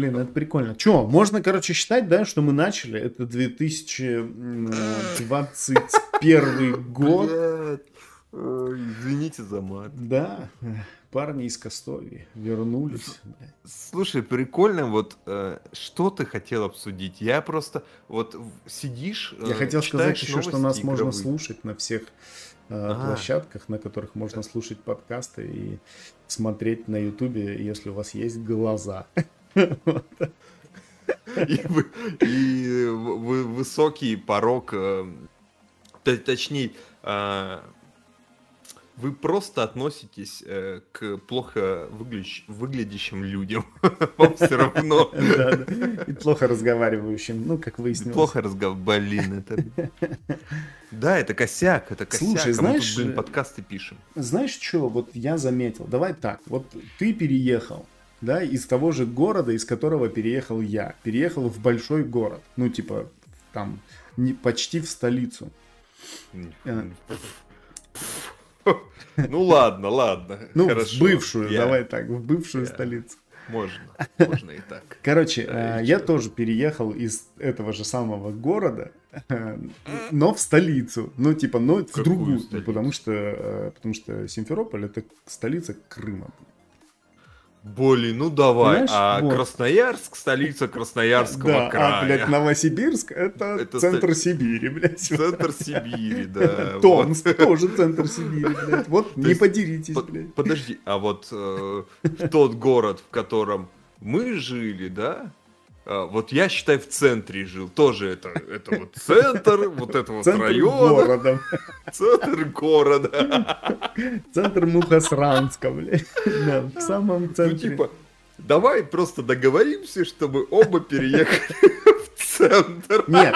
Блин, это прикольно. Че, можно, короче, считать, да, что мы начали? Это 2021 год. Извините за мат. Да, парни из Костовии вернулись. Слушай, прикольно, вот э, что ты хотел обсудить? Я просто вот сидишь. Я э, хотел сказать еще, что нас можно игровые. слушать на всех э, А. площадках, на которых можно слушать подкасты и смотреть на Ютубе, если у вас есть глаза. И, и вы- вы- высокий порог, э, точнее, э, вы просто относитесь э, к плохо выглядящ- выглядящим людям. Вам все равно. И плохо разговаривающим, ну, как выяснилось. Плохо разговаривать. Блин, это... Да, это косяк, это косяк. Слушай, а знаешь, блин, подкасты пишем. Знаешь, что вот я заметил? Давай так, вот ты переехал, да, из того же города, из которого переехал я. Переехал в большой город, ну, типа, там, не, почти в столицу. Э. Ну ладно, ладно. Ну, хорошо. в бывшую, Я- давай так, в бывшую я- столицу. Можно, можно и так. Короче, Да, э, я тоже переехал из этого же самого города, э, но в столицу. Ну, типа, но в Какую другую. столицу? Потому что, потому что Симферополь это столица Крыма. Блин, ну давай. Понимаешь? А Вот. Красноярск, столица Красноярского Да, края. а, блядь, Новосибирск это, Это центр ста- Сибири, блядь. Центр Сибири, да. Томск вот. тоже центр Сибири, блядь. Вот не есть подеритесь, По- блядь. Подожди, а вот э, тот город, в котором мы жили, да? А, вот я, считай, в центре жил. Тоже это, это вот центр, вот это вот Центр район, города. центр города. Центр Мухосранска, блядь. Да, в самом Ну, центре. типа, давай просто договоримся, чтобы оба переехали в центр. Нет,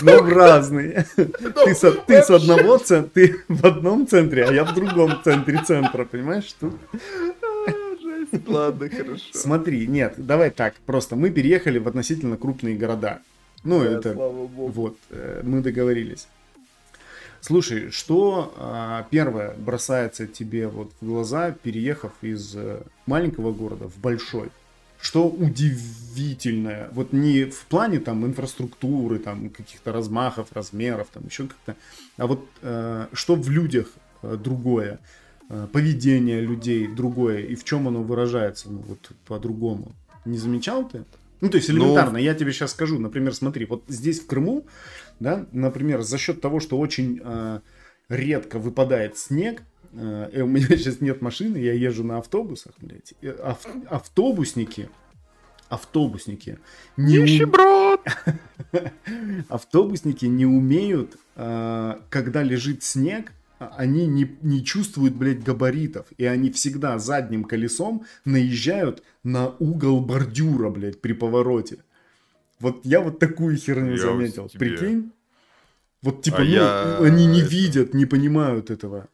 но в разные. Ты с, ты с одного центра, ты в одном центре, а я в другом центре центра, понимаешь? Тут... Ладно, хорошо. Смотри, нет, давай так, просто мы переехали в относительно крупные города. Ну, Да, это, вот, э, мы договорились. Слушай, что а, первое бросается тебе вот в глаза, переехав из э, маленького города в большой? Что удивительное, вот не в плане там инфраструктуры, там каких-то размахов, размеров, там еще как-то, а вот э, что в людях другое, поведение людей другое, и в чем оно выражается, ну вот по-другому. Не замечал ты? Ну, то есть Ну, элементарно, я тебе сейчас скажу, например, смотри, вот здесь в Крыму, да, например, за счет того, что очень э, редко выпадает снег, э, у меня сейчас нет машины, я езжу на автобусах, блядь, и ав- автобусники, автобусники не, Нищеброд! автобусники не умеют, э, когда лежит снег, они не, не чувствуют, блядь, габаритов. И они всегда задним колесом наезжают на угол бордюра, блядь, при повороте. Вот я вот такую херню Я заметил. тебе- Прикинь? Вот типа, А ну, я они не это- видят, не понимают этого.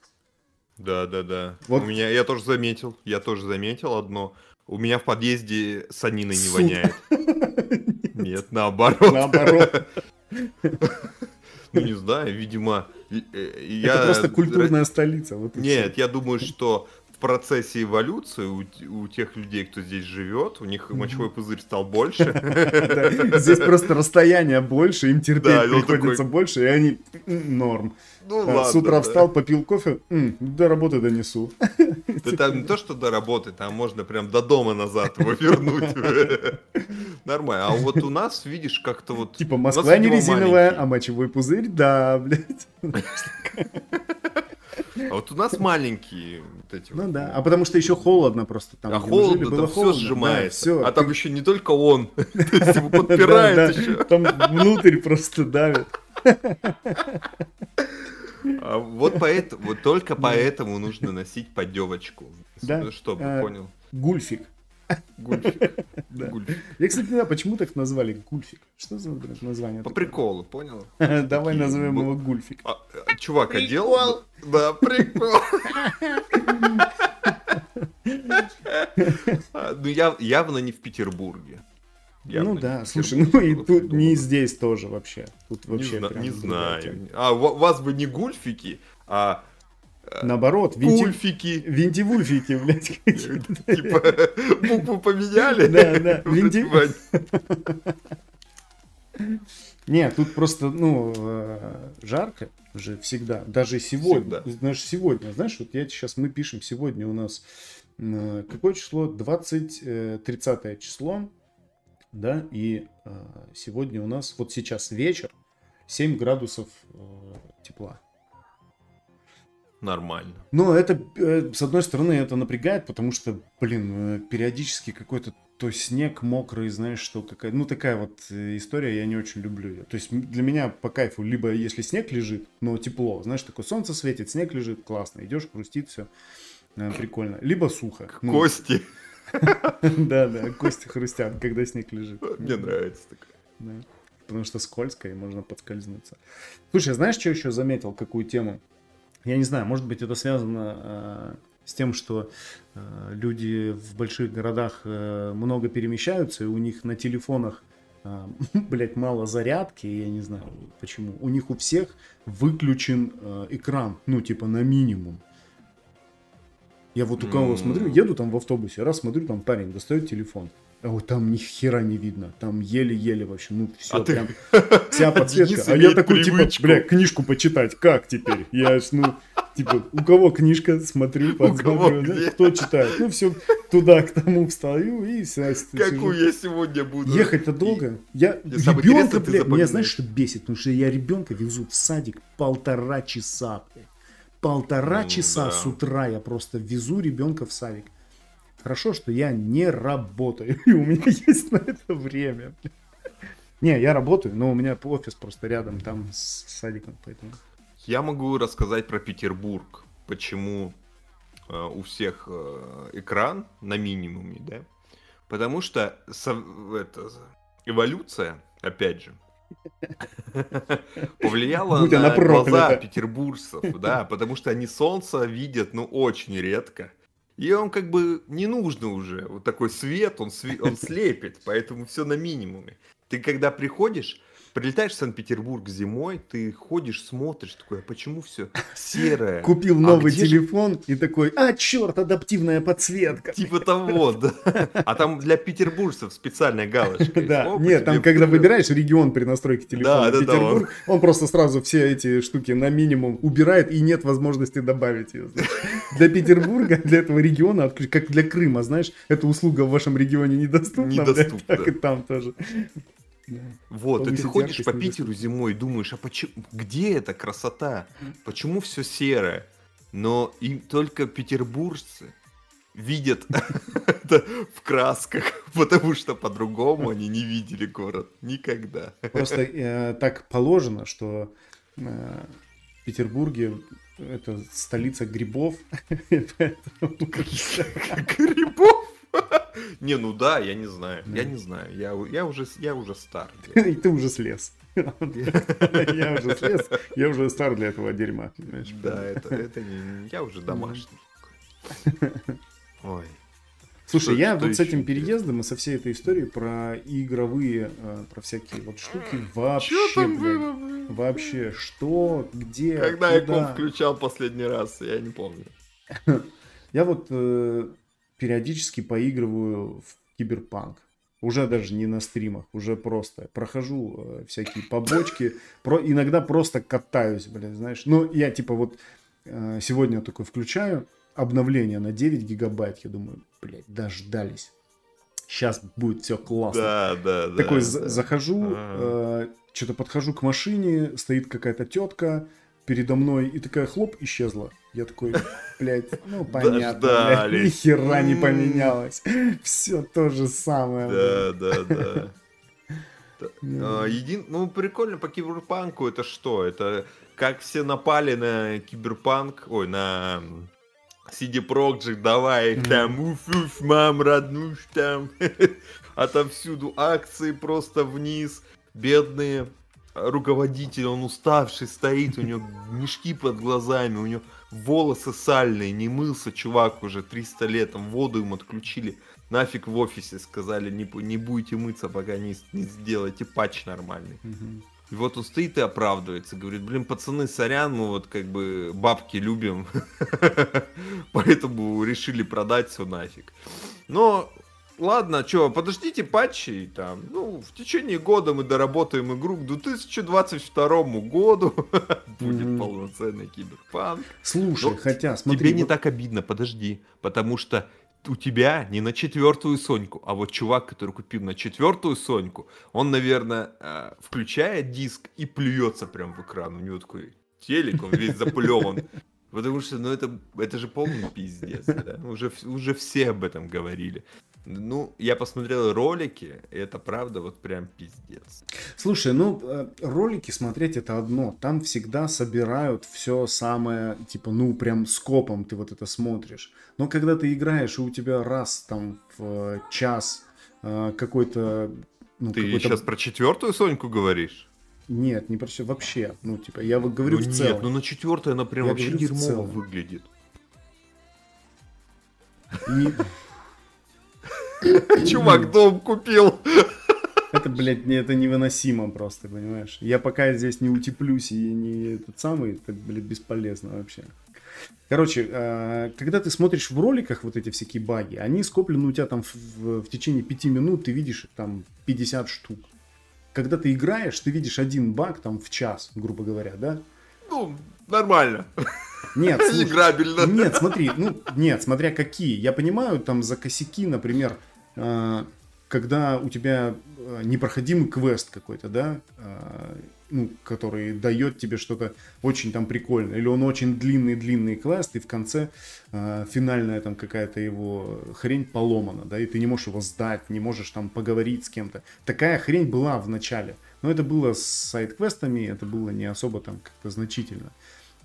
Да, да, да. Вот. У меня, я тоже заметил, я тоже заметил одно. У меня в подъезде саниной не Суд. воняет. Нет, наоборот. Наоборот. Ну, не знаю, видимо, э, я... Это просто культурная столица. Вот Нет, я думаю, что процессе эволюции у, у тех людей, кто здесь живет, у них мочевой пузырь стал больше. Здесь просто расстояние больше, им терпеть приходится больше, и они норм. Ну А, ладно. С утра да. встал, попил кофе, м, до работы донесу. Да там не то, что до работы, там можно прям до дома назад его вернуть. Нормально. А вот у нас, видишь, как-то вот... Типа Москва не резиновая, а мочевой пузырь, да, блядь. А вот у нас маленькие вот эти Ну вот. да, а потому что еще холодно просто там. А мы жили, холодно, было там все холодно. сжимается. Да, всё. А там еще не только он. Его подпирает еще. Там внутрь просто давит. А вот поэтому, вот только поэтому нужно носить поддевочку. Да. Ну, Чтобы, А, понял. Гульфик. Гульфик. Да. Гульфик. Я, кстати, не знаю, почему так назвали Гульфик. Что за блядь, название? По такое? приколу, понял? Давай назовем его Гульфик. А, а, чувак Прикол. одел? Да, прикол. А, Ну, я- явно не в Петербурге. Явно Ну не да, слушай, ну и тут не здесь тоже вообще. Тут Не, вообще зна- прям не знаю. А у вас бы не гульфики, а Наоборот, винти... Вульфики. Винтивульфики, блядь. Типа букву поменяли? Да, да. Винти... Нет, тут просто, ну, э, жарко же всегда. Даже сегодня. Всегда. Даже сегодня. Знаешь, вот я сейчас, мы пишем сегодня у нас какое число? 20, 30 э, число. Да, и э, сегодня у нас, вот сейчас вечер, 7 градусов тепла. Nормально. Но это, с одной стороны, это напрягает, потому что, блин, периодически какой-то то снег мокрый, знаешь, что какая... Ну, такая вот э, история, я не очень люблю ее. То есть для меня по кайфу, либо если снег лежит, но тепло, знаешь, такое солнце светит, снег лежит, классно, идешь, хрустит, все э, прикольно. Либо сухо. Ну, кости. Да, да, кости хрустят, когда снег лежит. Мне нравится такое. Потому что скользко и можно подскользнуться. Слушай, знаешь, что еще заметил, какую тему? Я не знаю, может быть, это связано э, с тем, что э, люди в больших городах э, много перемещаются, и у них на телефонах, блядь, мало зарядки, я не знаю почему. У них у всех выключен э, экран, ну, типа, на минимум. Я вот у кого смотрю, еду там в автобусе, раз смотрю, там парень достает телефон. А вот там ни хера не видно. Там еле-еле вообще. Ну, все, а прям ты... вся подсветка. А я такой, типа, бля, книжку почитать. Как теперь? Я ж, ну, типа, у кого книжка, смотрю, подсмотрю, да? кто читает. Ну, все, туда, к тому встаю и все. Какую я сегодня буду? Ехать-то долго. Я ребенка, бля, меня знаешь, что бесит? Потому что я ребенка везу в садик полтора часа, блядь. Полтора ну, часа да. с утра я просто везу ребенка в садик. Хорошо, что я не работаю, и у меня есть на это время. Не, я работаю, но у меня офис просто рядом там с садиком, поэтому... Я могу рассказать про Петербург, почему э, у всех э, экран на минимуме, да? Потому что со, это, эволюция, опять же, повлияла на глаза петербуржцев, да, потому что они солнце видят, ну, очень редко. И он как бы не нужно уже. Вот такой свет, он, сви... он слепит, поэтому все на минимуме. Ты когда приходишь, Прилетаешь в Санкт-Петербург зимой, ты ходишь, смотришь, такой, а почему все серое? Купил а новый телефон же... и такой, а, черт, адаптивная подсветка. Типа того, да. А там для петербуржцев специальная галочка. Да, нет, там когда выбираешь регион при настройке телефона Петербург, он просто сразу все эти штуки на минимум убирает и нет возможности добавить ее. Для Петербурга, для этого региона, как для Крыма, знаешь, эта услуга в вашем регионе недоступна. Недоступна. Так и там тоже. Вот, и ты ходишь по Питеру зимой и думаешь, а почему, где эта красота? Почему все серое? Но и только петербуржцы видят это в красках, потому что по-другому они не видели город никогда. Просто э, так положено, что э, в Петербурге это столица грибов. Грибов? Не, ну да, я не знаю. Я не знаю. Я, я, уже, я уже стар. И ты уже слез. Я уже слез, я уже стар для этого дерьма. Да, это, это не... Я уже домашний. Ой. Слушай, я вот с этим переездом и со всей этой историей про игровые, э, про всякие вот штуки вообще, блядь, вообще, что, где, Когда я комп включал последний раз, я не помню. Я вот э, периодически поигрываю в киберпанк. Уже даже не на стримах, уже просто прохожу э, всякие побочки, про, иногда просто катаюсь, блядь, знаешь. Ну, я типа вот э, сегодня такой включаю обновление на 9 гигабайт, я думаю, блядь, дождались. Сейчас будет все классно. Да, да, да. Такой да. захожу, э, что-то подхожу к машине, стоит какая-то тетка, передо мной и такая хлоп исчезла. Я такой, блядь, ну понятно, блядь, ни хера не поменялось. Все то же самое. Да, да, да. А, един... Ну, прикольно по киберпанку это что? Это как все напали на киберпанк, ой, на CD Projekt, давай там, уф-уф, мам, роднуш там. Отовсюду акции просто вниз, бедные руководитель, он уставший стоит, у него мешки под глазами, у него волосы сальные, не мылся чувак уже 300 лет, там воду ему отключили, нафиг в офисе сказали, не, не будете мыться, пока не, не сделаете патч нормальный. И вот он стоит и оправдывается, говорит, блин, пацаны, сорян, мы вот как бы бабки любим, поэтому решили продать все нафиг. Но ладно, что, подождите патчи, там, ну, в течение года мы доработаем игру к 2022 году, будет полноценный киберпанк. Слушай, хотя, смотри... Тебе не так обидно, подожди, потому что у тебя не на четвертую Соньку, а вот чувак, который купил на четвертую Соньку, он, наверное, э, включает диск и плюется прям в экран. У него такой телек, он весь запылеван. Потому что, ну, это, это же полный пиздец, да? Уже, уже все об этом говорили. Ну, я посмотрел ролики, и это правда вот прям пиздец. Слушай, ну, э, ролики смотреть это одно. Там всегда собирают все самое, типа, ну, прям скопом ты вот это смотришь. Но когда ты играешь, и у тебя раз там в час э, какой-то... Ну, ты какой сейчас про четвертую Соньку говоришь? Нет, не про все вообще. Ну, типа, я вот говорю ну, в целом. Нет, ну на четвертую она прям я вообще дерьмово выглядит. И Чувак дом купил. Это, блядь, не, это невыносимо просто, понимаешь? Я пока здесь не утеплюсь и не этот самый, это, блядь, бесполезно вообще. Короче, э, когда ты смотришь в роликах вот эти всякие баги, они скоплены у тебя там в, в, в течение 5 минут, ты видишь там 50 штук. Когда ты играешь, ты видишь один баг там в час, грубо говоря, да? Ну, нормально. Нет, слушай, Играбельно. Нет, смотри, ну, нет, смотря какие. Я понимаю, там за косяки, например, когда у тебя э, непроходимый квест какой-то, да, э, ну, который дает тебе что-то очень там прикольное, или он очень длинный-длинный квест, и в конце финальная там какая-то его хрень поломана, да, и ты не можешь его сдать, не можешь там поговорить с кем-то. Такая хрень была в начале, но это было с сайт-квестами, это было не особо там как-то значительно.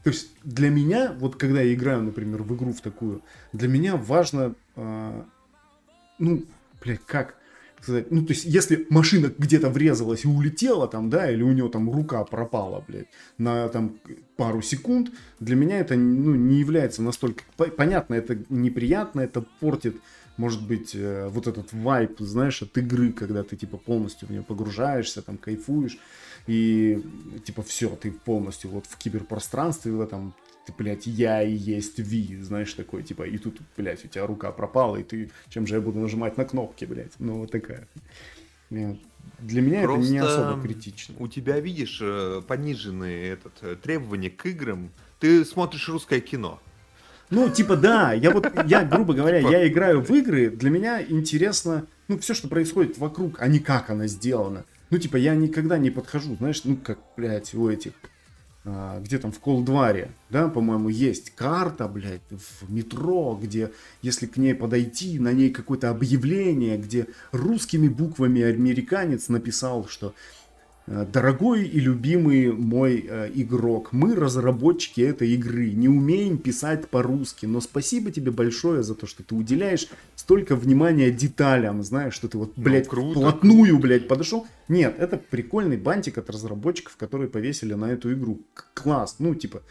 То есть для меня, вот когда я играю, например, в игру в такую, для меня важно, э, ну, блядь, как сказать, ну, то есть, если машина где-то врезалась и улетела там, да, или у нее там рука пропала, блядь, на там пару секунд, для меня это, ну, не является настолько... Понятно, это неприятно, это портит, может быть, э, вот этот вайп, знаешь, от игры, когда ты, типа, полностью в нее погружаешься, там, кайфуешь, и типа все, ты полностью вот в киберпространстве в этом, ты, блядь, я и есть Ви, знаешь, такой, типа, и тут, блядь, у тебя рука пропала, и ты, чем же я буду нажимать на кнопки, блядь, ну, вот такая. Для меня Просто это не особо критично. У тебя, видишь, э, пониженные этот, э, требования к играм. Ты смотришь русское кино. Ну, типа, да, я вот, я, грубо говоря, я играю в игры, для меня интересно, ну, все, что происходит вокруг, а не как она сделана. Ну, типа, я никогда не подхожу, знаешь, ну, как, блядь, у этих, где там в Колдваре, да, по-моему, есть карта, блядь, в метро, где, если к ней подойти, на ней какое-то объявление, где русскими буквами американец написал, что дорогой и любимый мой э, игрок, мы разработчики этой игры, не умеем писать по-русски, но спасибо тебе большое за то, что ты уделяешь столько внимания деталям, знаешь, что ты вот, ну, блядь, ну, круто. вплотную, блядь, подошел. Нет, это прикольный бантик от разработчиков, которые повесили на эту игру. Класс, ну, типа,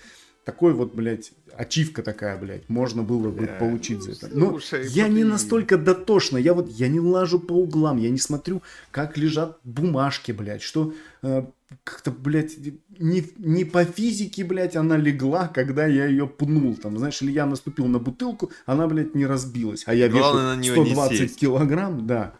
такой вот, блядь, ачивка такая, блядь, можно было бы yeah. получить за это. Но Слушай, я не настолько дотошно, я вот, я не лажу по углам, я не смотрю, как лежат бумажки, блядь, что э, как-то, блядь, не, не по физике, блядь, она легла, когда я ее пнул, там, знаешь, или я наступил на бутылку, она, блядь, не разбилась, а я Главное вешу 120 килограмм, да.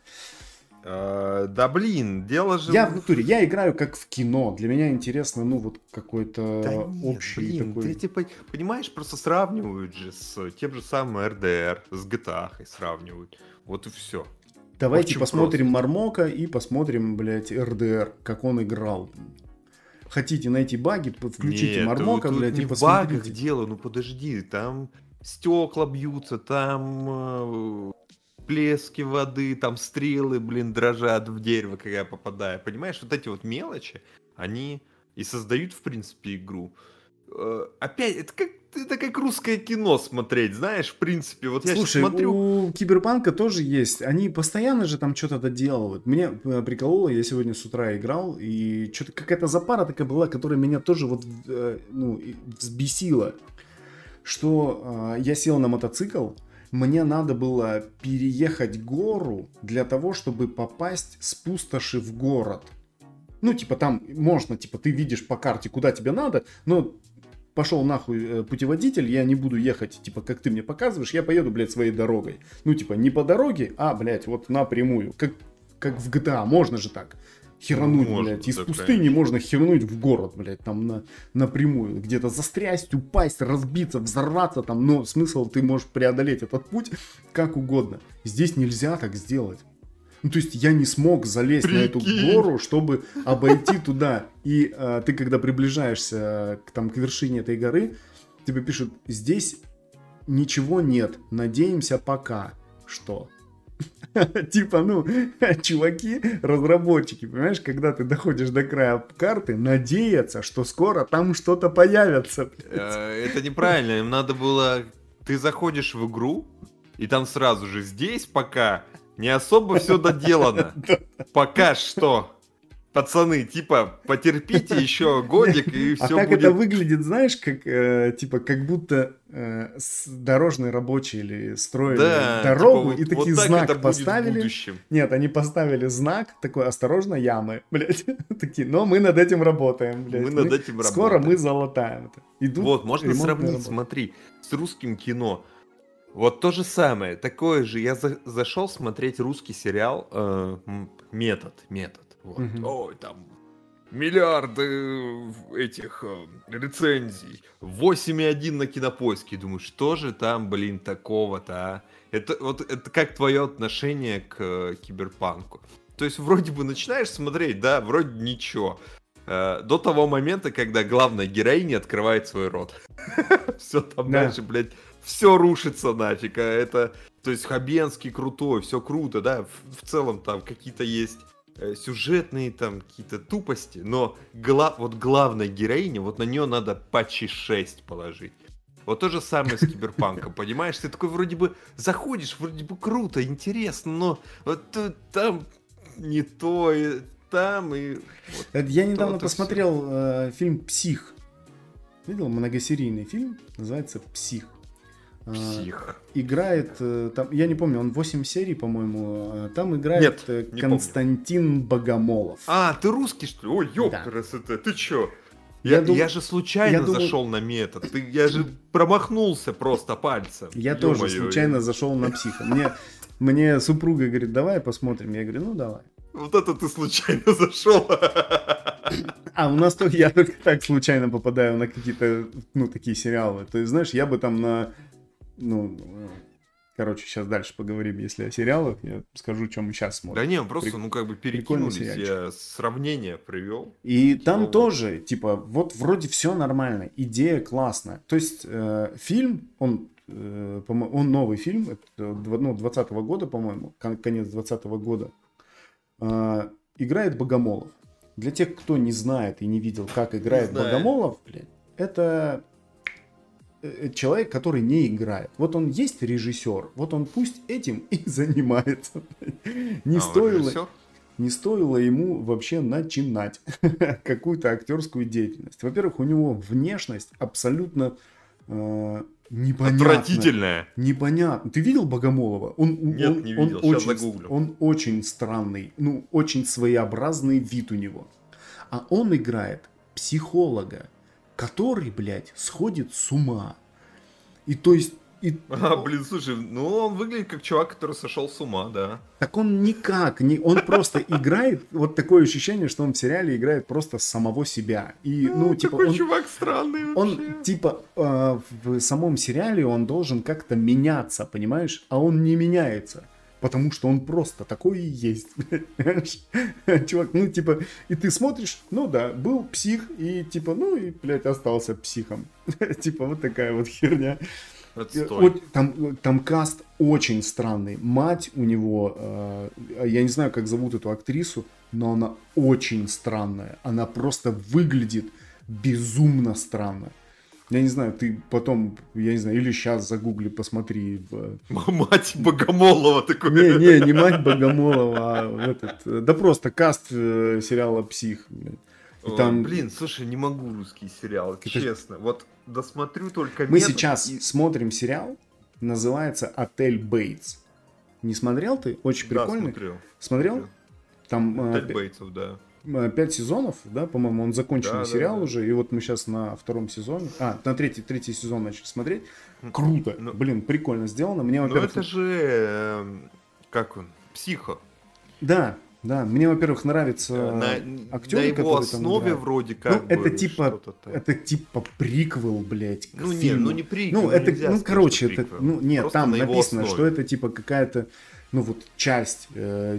Э, да блин, дело же... Я в натуре, я играю как в кино. Для меня интересно, ну, вот какой-то да нет, общий блин, такой... Ты, типа, понимаешь, просто сравнивают же с тем же самым RDR, с GTA сравнивают. Вот и все. Давайте Очень посмотрим просто. Мармока и посмотрим, блядь, RDR, как он играл. Хотите найти баги, включите Нет, Мармока, тут, блядь, не и посмотрите. в багах дело, ну подожди, там стекла бьются, там всплески воды, там стрелы, блин, дрожат в дерево, когда я попадаю. Понимаешь, вот эти вот мелочи, они и создают, в принципе, игру. Э, опять, это как это как русское кино смотреть, знаешь, в принципе, вот я Слушай, смотрю... у Киберпанка тоже есть, они постоянно же там что-то доделывают. Мне э, прикололо, я сегодня с утра играл, и что-то какая-то запара такая была, которая меня тоже вот, э, ну, взбесила, что я сел на мотоцикл, мне надо было переехать гору для того, чтобы попасть с пустоши в город. Ну, типа, там можно, типа, ты видишь по карте, куда тебе надо, но пошел нахуй э, путеводитель, я не буду ехать, типа, как ты мне показываешь, я поеду, блядь, своей дорогой. Ну, типа, не по дороге, а, блядь, вот напрямую. Как, как в GTA, можно же так. Херануть, Можно, блядь, из да, пустыни конечно. можно хернуть в город, блядь, там на, напрямую. Где-то застрясть, упасть, разбиться, взорваться там, но смысл ты можешь преодолеть этот путь как угодно. Здесь нельзя так сделать. Ну, то есть я не смог залезть на эту Прикинь. гору, чтобы обойти туда. И э, ты, когда приближаешься к, там, к вершине этой горы, тебе пишут, здесь ничего нет, надеемся пока. Что? Типа, ну, чуваки, разработчики, понимаешь, когда ты доходишь до края карты, надеяться, что скоро там что-то появится. Э, Это неправильно, им надо было... Ты заходишь в игру, и там сразу же здесь пока не особо все доделано. Пока что. Пацаны, типа, потерпите еще годик, и А все так будет... это выглядит, знаешь, как э, типа как будто э, дорожные рабочие или строили Да, дорогу типа, и такие вот так знак поставили. Нет, они поставили знак такой осторожно ямы, блядь, такие. Но мы над этим работаем, блядь. Мы над этим Скоро работаем. мы залатаем это. Идут Вот, можно сравнить, работы. смотри, с русским кино. Вот то же самое, такое же. Я за- зашел смотреть русский сериал э, Метод, Метод. Вот. Ой, там миллиарды этих э, рецензий. 8,1 на кинопоиске. Думаю, что же там, блин, такого-то, а? Это вот это как твое отношение к э, киберпанку. То есть вроде бы начинаешь смотреть, да, вроде ничего. Э, до того момента, когда главная героиня открывает свой рот. Все там Да. дальше, блядь, все рушится нафиг. А это, то есть Хабенский крутой, все круто, да. В, целом там какие-то есть э, сюжетные там какие-то тупости, но гла- вот главная героиня, вот на нее надо патчи 6 положить. Вот то же самое с киберпанком, понимаешь? Ты такой вроде бы заходишь, вроде бы круто, интересно, но вот там не то, и там и... вот Это Я недавно посмотрел э, фильм «Псих». Видел? Многосерийный фильм. Называется «Псих». Псих. играет э, там, я не помню, он 8 серий, по-моему. э, Там играет Нет, э, не помню. Константин Богомолов. А, ты русский, что ли? Ой, ёб, Да. красота, ты чё? Я Я, дум- я же случайно я думал- зашел на метод. Ты, я же промахнулся просто пальцем. Я тоже Ё-моё. случайно зашел на психа. Мне, мне супруга говорит, давай посмотрим. Я говорю, ну давай. Вот это ты случайно зашел. А, у нас только я только так случайно попадаю на какие-то, ну, такие сериалы. То есть, знаешь, я бы там на, ну, короче, сейчас дальше поговорим, если о сериалах, я скажу, чем мы сейчас смотрим. Да не, просто, Прик- ну как бы перекинулись, я сравнение привел. И там Типа, тоже, типа, вот вроде все нормально, идея классная. То есть э, фильм, он, э, он новый фильм, ну, 20 года, по-моему, кон- конец 20 года. Э, играет Богомолов. Для тех, кто не знает и не видел, как играет. Богомолов, блядь, это человек, который не играет. Вот он есть режиссер, вот он пусть этим и занимается. Не А, он стоило, не стоило ему вообще начинать какую-то актерскую деятельность. Во-первых, у него внешность абсолютно э, непонятная. Отвратительная. Непонятно. Ты видел Богомолова? Он, Нет, он- не он видел. Щас очень, загуглю. он очень странный, ну, очень своеобразный вид у него. А он играет психолога, который, блядь, сходит с ума. И то есть, и А, блин, слушай, ну он выглядит как чувак, который сошел с ума, да. Так он никак, не, он просто играет, вот такое ощущение, что он в сериале играет просто самого себя. И, ну, типа, Какой он, чувак странный вообще. он, типа, э, в самом сериале он должен как-то меняться, понимаешь? А он не меняется. Потому что он просто такой и есть? Чувак, ну, типа, и ты смотришь, ну да, был псих, и типа, ну и, блядь, остался психом. Типа, вот такая вот херня. Вот там, там каст очень странный. Мать у него, э, я не знаю, как зовут эту актрису, но она очень странная. Она просто выглядит безумно странно. Я не знаю, ты потом, я не знаю, или сейчас загугли, посмотри. Мать Богомолова такой. Не, не, не мать Богомолова, а этот, э, да просто каст э, сериала «Псих». И там- Блин, слушай, не могу русский сериал, Это- честно. Вот досмотрю только Мы метод сейчас и- смотрим сериал, называется «Отель Бейтс». Не смотрел ты? Очень Да, прикольный. смотрел. Смотрел? смотрел. Там э, Отель Бейтсов, да. Э, пять сезонов, да, по-моему, он законченный Да, да, сериал да. уже, и вот мы сейчас на втором сезоне, а, на третий, третий сезон начали смотреть. Круто, Ну- блин, прикольно сделано. Мне, Ну во-первых, это же, эм, как он, психо. да, да, мне, во-первых, нравится на, актеры, на его там основе играют. вроде как Ну, это бы типа, что-то там. это типа приквел, блядь, Ну не, фильму. ну не приквел, Ну, это, ну, короче, это, ну, нет, Просто там на написано, основе. что это типа какая-то, ну вот часть, э,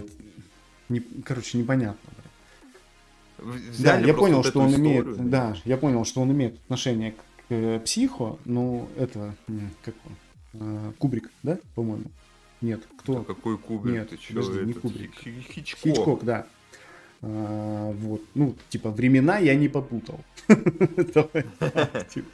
не- короче, непонятно. В- Да, взяли я понял, вот что он имеет, историю, да, я понял, что он имеет отношение к э, психо, но это, как он, э, Кубрик, да, по-моему? Нет, кто? Да какой Кубрик, Нет, ты чё, подожди, не этот, Кубрик. Хи- Хи- Хичкок. Хичкок, да. А, вот, ну, типа, времена я не попутал. Типа.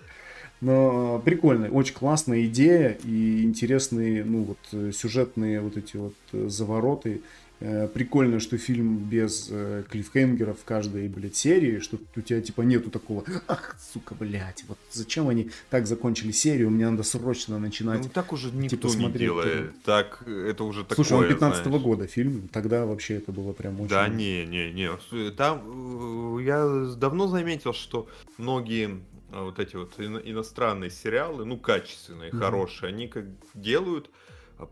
Но прикольно, очень классная идея и интересные, ну, вот, сюжетные вот эти вот э, завороты. Э, Прикольно, что фильм без э, клиффхенгеров в каждой, блядь, серии, что у тебя, типа, нету такого, ах, сука, блядь, вот зачем они так закончили серию, мне надо срочно начинать. Ну так уже никто типа, не смотреть делает. Так, это уже такое, Слушай, он 15 знаешь. года фильм, тогда вообще это было прям очень... Да, не, не, не. Там э, я давно заметил, что многие э, вот эти вот ино- иностранные сериалы, ну, качественные, Мгм. хорошие, они как делают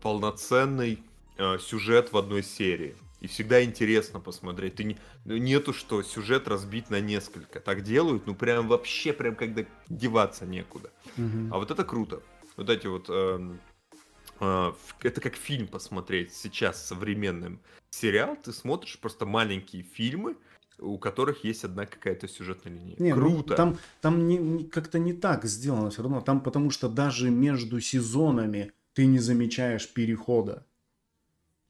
полноценный э, сюжет в одной серии. И всегда интересно посмотреть. Ты не, ну, нету, что сюжет разбит на несколько. Так делают, ну прям вообще, прям когда деваться некуда. Мгм. А вот это круто. Вот эти вот... эм, э, это как фильм посмотреть сейчас современным сериал. Ты смотришь просто маленькие фильмы, у которых есть одна какая-то сюжетная линия. Не, ну, круто. там там не, не- как-то не так сделано все равно. Там потому что даже между сезонами ты не замечаешь перехода.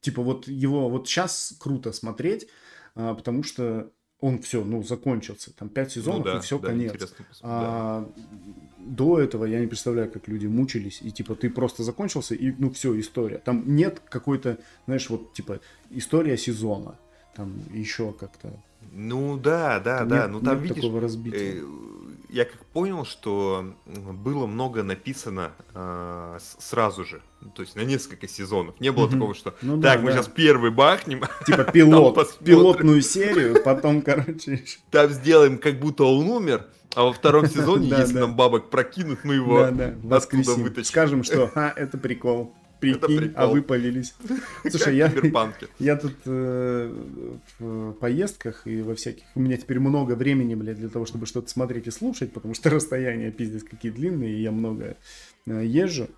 Типа вот его вот сейчас круто смотреть, а, потому что он все, ну, закончился. Там пять сезонов, ну, да, и все, да, конец. да. А до этого я не представляю, как люди мучились, и типа ты просто закончился, и ну все, история. Там нет какой-то, знаешь, вот типа история сезона. Там еще как-то. Ну да, да, Там да. нет- ну там нет видишь, такого разбития. э, я как понял, что было много написано с- сразу же. То есть на несколько сезонов. Не было Мгм. такого, что Ну да, так, мы да. сейчас первый бахнем, Типа пилот, пилотную серию, потом, короче, там сделаем, как будто он умер, а во втором сезоне, Да, если да. нам бабок прокинут, мы его да, да, воскресим. вытащим. Скажем, что это прикол. Прикинь, а вы повелись. Слушай, я, я тут э, в поездках и во всяких... У меня теперь много времени, блядь, для того, чтобы что-то смотреть и слушать, потому что расстояния пиздец какие длинные, и я много э, езжу.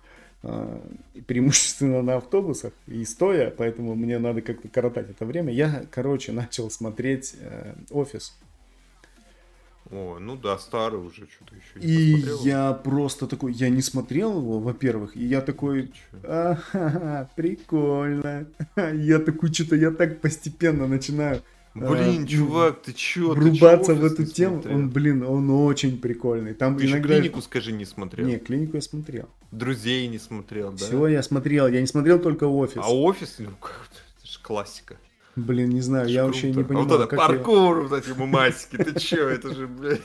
э, преимущественно на автобусах и стоя, поэтому мне надо как-то коротать это время. Я, короче, начал смотреть э, «Офис». О, ну да, старый уже, что-то еще И я просто такой, я не смотрел его, во-первых, и я такой? «Ага, прикольно. Я такой, что-то я так постепенно начинаю Блин, э, чувак, ты чё? ты врубаться чё в эту тему. смотрел? Он, блин, он очень прикольный. Там Ты иногда... клинику, скажи, не смотрел. Не, клинику я смотрел. Друзей не смотрел, да? Все я смотрел, я не смотрел только офис. А офис, ну как, это же классика. Блин, не знаю, я вообще не круто. понимаю. А вот это паркур, вот эти мамасики, ты чё, это же, блядь.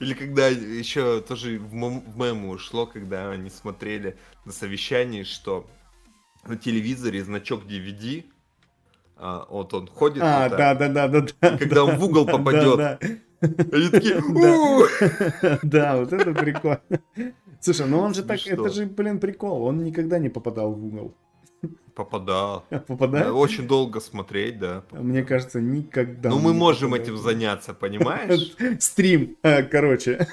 Или когда еще тоже в мем- в мему ушло, когда они смотрели на совещании, что на телевизоре значок DVD, а, вот он ходит, А, да, да, да, да, да. когда он в угол попадет, да, они такие, Да. Вот это прикольно. Слушай, ну он же так, это же, блин, прикол. Он никогда не попадал в угол. Попадал. Попадает? Очень долго смотреть, да. Мне кажется, никогда. Ну мы можем попадает. этим заняться, понимаешь? Стрим, э, короче.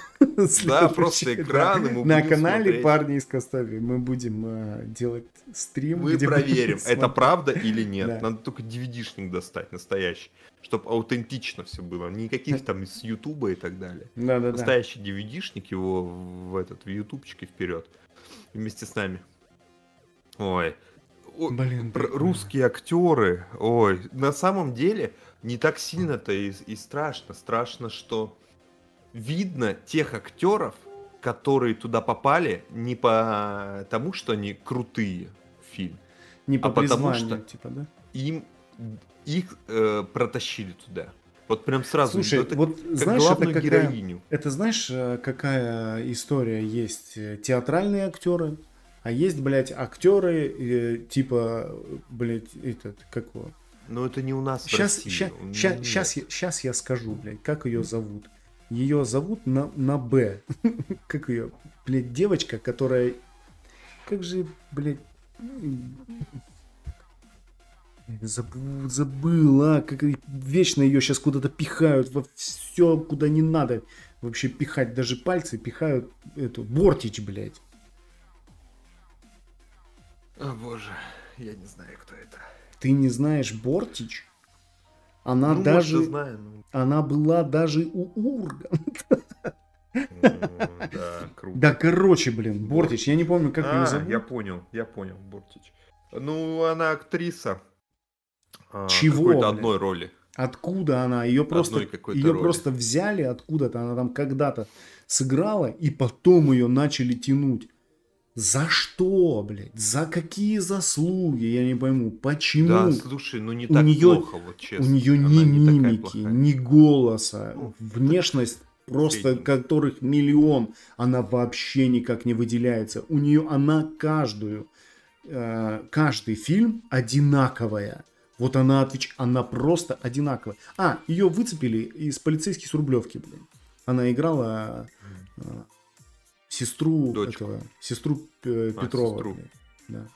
Да, просто да. экран, и мы На канале. «Парни из Костови» мы будем э, делать стрим. Мы проверим, это правда или нет. Да. Надо только DVD-шник достать настоящий, чтобы аутентично все было. Никаких там из Ютуба и так далее. Да-да-да. Настоящий DVD-шник его в этот в ютубчике вперед. Вместе с нами. Ой. Блин, русские актеры. Ой, на самом деле не так сильно-то и, и страшно. Страшно, что видно тех актеров, которые туда попали не по тому, что они крутые в фильм. Не по а потому что- типа, да? Им их э, протащили туда. Вот прям сразу. Слушай, это вот как знаешь, это главную какая... героиню. Это знаешь, э, какая история есть? Э, Театральные актеры, а есть, блядь, актеры, э, типа, блядь, этот, как его? Но это не у нас Сейчас, в России. ща- Нет. ща- щас, я, щас я скажу, блядь, как ее зовут. Ее зовут на, на Б. как ее, блядь, девочка, которая... Как же, блядь... Забыл, забыл, а, как вечно ее сейчас куда-то пихают во все, куда не надо вообще пихать, даже пальцы пихают эту, Бортич, блядь. О боже, я не знаю, кто это. Ты не знаешь Бортич? Она ну, даже, может, знаю, ну, она была даже у Урга. м, да, круто. Да, короче, блин, Бортич, я не помню, как ее А, зовут. я понял, я понял, Бортич. Ну, она актриса. а, Чего, Какой-то одной роли. Откуда она? Ее просто, ее роли. просто взяли откуда-то, она там когда-то сыграла, и потом ее начали тянуть. За что, блядь? За какие заслуги? Я не пойму. Почему? Да, слушай, ну не У так неё- плохо, вот честно. У нее Она ни не мимики, ни голоса, Ну, внешность просто средненько. которых миллион, она вообще никак не выделяется. У нее она каждую, э, каждый фильм одинаковая. Вот она отвечает, она просто одинаковая. А, ее выцепили из полицейских с Рублевки, блин. Она играла э, сестру Дочку. этого, сестру э, А, Петрова. сестру. Да.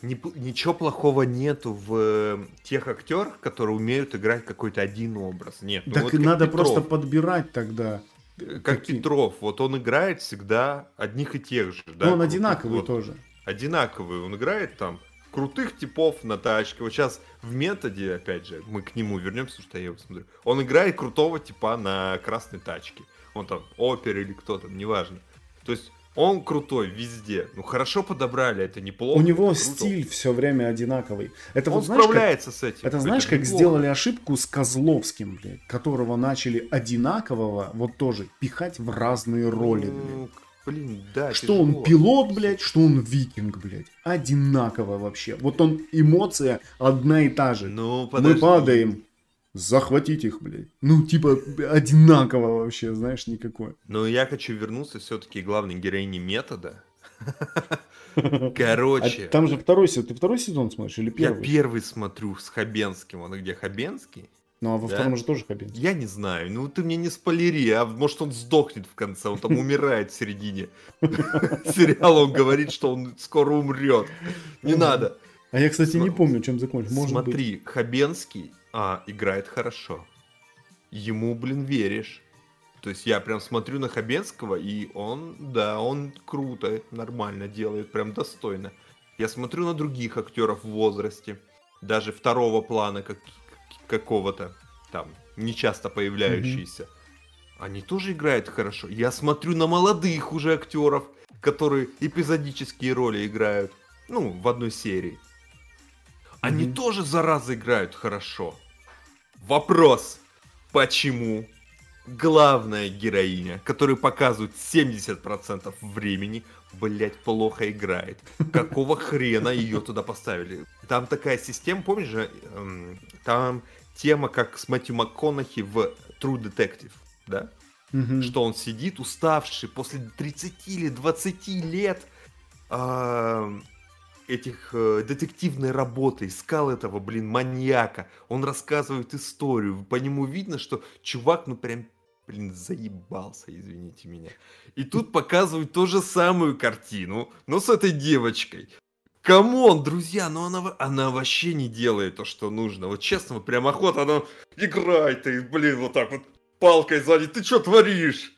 П- ничего плохого нету в э, тех актерах, которые умеют играть какой-то один образ. Нет. ну так вот и как надо Петров. просто подбирать тогда. Э, Как какие- Петров, вот он играет всегда одних и тех же. Да, Но он крутых. одинаковый Вот, тоже. Одинаковый. Он играет там крутых типов на тачке. Вот сейчас в методе, опять же, мы к нему вернемся, потому что я его смотрю. Он играет крутого типа на красной тачке. Он там опер или кто там, неважно. То есть он крутой везде. Ну хорошо подобрали, это неплохо. У него это круто. стиль все время одинаковый. Это Он вот знаешь, как, справляется с этим. это знаешь, как неплохо. сделали ошибку с Козловским, блядь, которого начали одинакового, вот тоже, пихать в разные роли, блядь. Ну, Блин, да. Что он тяжело. пилот, блядь, что он викинг, блядь. Одинаково вообще. Вот он, эмоция одна и та же. Ну, Мы подожди. падаем, захватить их, блядь. Ну, типа, одинаково вообще, знаешь, никакое. Но я хочу вернуться все-таки к главной героине метода. Короче, А там же второй сезон. Ты второй сезон смотришь или я первый? первый смотрю с Хабенским. Он где Хабенский? Ну, а во Да. втором же тоже Хабенский. Я не знаю. Ну ты мне не спойлери, а может он сдохнет в конце, он там умирает в середине сериала. Он говорит, что он скоро умрет. Не надо. А я, кстати, не помню, чем закончил. Смотри, Хабенский а, играет хорошо. Ему, блин, веришь. То есть я прям смотрю на Хабенского, и он, да, он круто, нормально делает, прям достойно. Я смотрю на других актеров в возрасте, даже второго плана как, какого-то, там, нечасто появляющиеся. Они тоже играют хорошо. Я смотрю на молодых уже актеров, которые эпизодические роли играют, ну, в одной серии. Они Мгм. тоже, зараза, играют хорошо. Вопрос, почему главная героиня, которую показывают 70% времени, блять, плохо играет? Какого хрена ее туда поставили? Там такая система, помнишь же, эм, там тема, как с Мэтью МакКонахи в True Detective, да? Мгм. что он сидит уставший после 30 или 20 лет а, этих э, детективной работы, искал этого, блин, маньяка. Он рассказывает историю. По нему видно, что чувак, ну прям, блин, заебался, извините меня. И тут показывают ту же самую картину, но с этой девочкой. Come on, друзья, ну она, она вообще не делает то, что нужно. Вот честно, вот прям охота, она играет, и, блин, вот так вот палкой сзади, ты что творишь?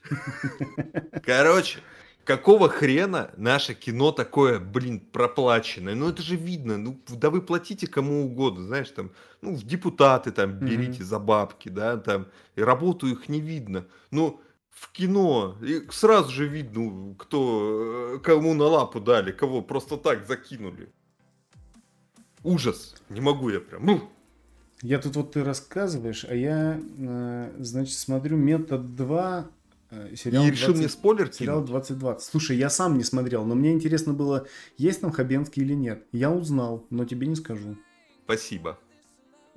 Короче, какого хрена наше кино такое, блин, проплаченное? Ну это же видно, ну да вы платите кому угодно, знаешь, там, ну в депутаты там берите за бабки, да, там, и работу их не видно. Ну, в кино и сразу же видно, кто, э, кому на лапу дали, кого просто так закинули. Ужас, не могу я прям, ну, Я тут вот ты рассказываешь, а я, э, значит, смотрю метод 2, э, сериал, и решил 20 мне спойлер сериал кинуть. 2020. Слушай, я сам не смотрел, но мне интересно было, есть там Хабенский или нет. Я узнал, но тебе не скажу. Спасибо.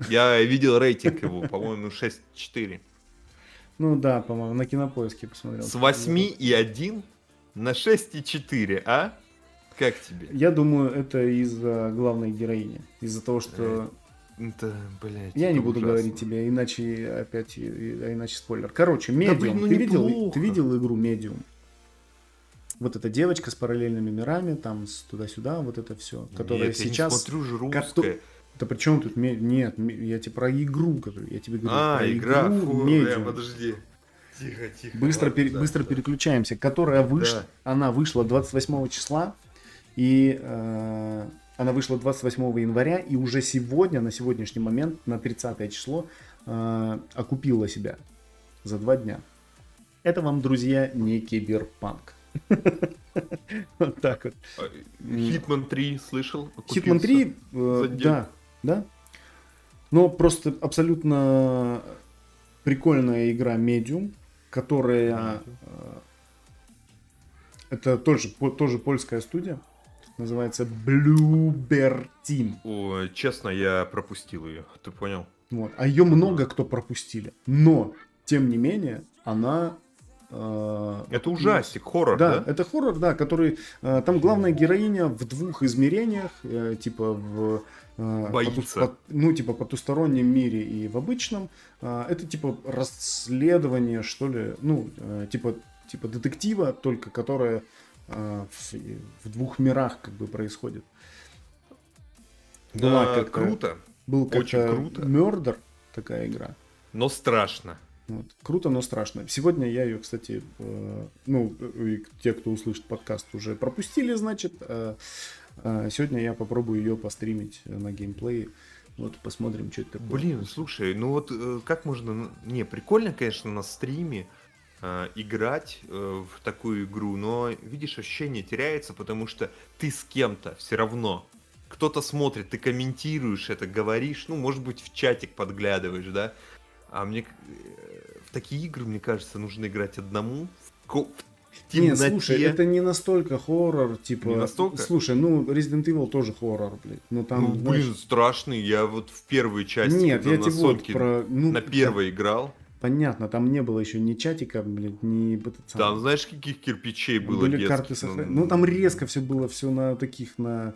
Я видел рейтинг его, по-моему, 6.4. Ну да, по-моему, на кинопоиске посмотрел. С 8,1 на 6,4, а? Как тебе? Я думаю, это из-за главной героини. Из-за того, что Это, блядь, Я не буду ужасно. говорить тебе, иначе опять, и- а иначе спойлер. Короче, Медиум. блин, ну ты, видел, ты видел игру Медиум? Вот эта девочка с параллельными мирами, там туда-сюда, вот это все, которая Нет, я не сейчас. смотрю же русское. Да при чем тут нет, я тебе про игру говорю, я тебе говорю А, про игра, игру фу, Medium. э, подожди. Тихо, тихо. Быстро, ладно, пере- да, быстро да. переключаемся, которая вышла, Да. она вышла 28 числа, и э, она вышла 28 января, и уже сегодня, на сегодняшний момент, на 30 число, э, окупила себя за два дня. Это вам, друзья, не киберпанк. Вот так вот. А, Hitman 3 слышал? Hitman 3, э, да, да. Но просто абсолютно прикольная игра Medium, которая... э, Это тоже, тоже польская студия. Называется Bluebird Team. Ой, честно, я пропустил ее. Ты понял? Вот. А ее много кто пропустили. Но, тем не менее, она... э, Это ужастик, хоррор, Да, да? это хоррор, да, который... э, там главная героиня в двух измерениях, э, типа в... Боится. поту- пот- ну, типа потустороннем мире и в обычном. Это типа расследование, что ли, ну, типа, типа детектива, только которое в, в двух мирах как бы происходит. Была Да, как-то- круто, Был очень круто. Murder, такая игра. но страшно. Вот. Круто, но страшно. Сегодня я ее, кстати, э, ну, и те, кто услышит подкаст, уже пропустили, значит. э, э, сегодня я попробую ее постримить на геймплее. Вот, посмотрим, что это такое. Блин, слушай, ну вот э, как можно... Не, прикольно, конечно, на стриме э, играть э, в такую игру, но, видишь, ощущение теряется, потому что ты с кем-то все равно. Кто-то смотрит, ты комментируешь это, говоришь, ну, может быть, в чатик подглядываешь, да? А мне э, в такие игры, мне кажется, нужно играть одному, в, ко- в Не, темноте. слушай, это не настолько хоррор, типа... Не настолько? Слушай, ну, Resident Evil тоже хоррор, блядь. Ну, там, Ну, знаешь, блин, страшный. Я вот в первой части, Нет, я на тебе вот Соньке про... Ну, на да, первой играл, понятно, там не было еще ни чатика, блядь, ни... самый- там, знаешь, каких кирпичей было были детских, карты ну, сохранения. Ну, там резко все было, все на таких, на,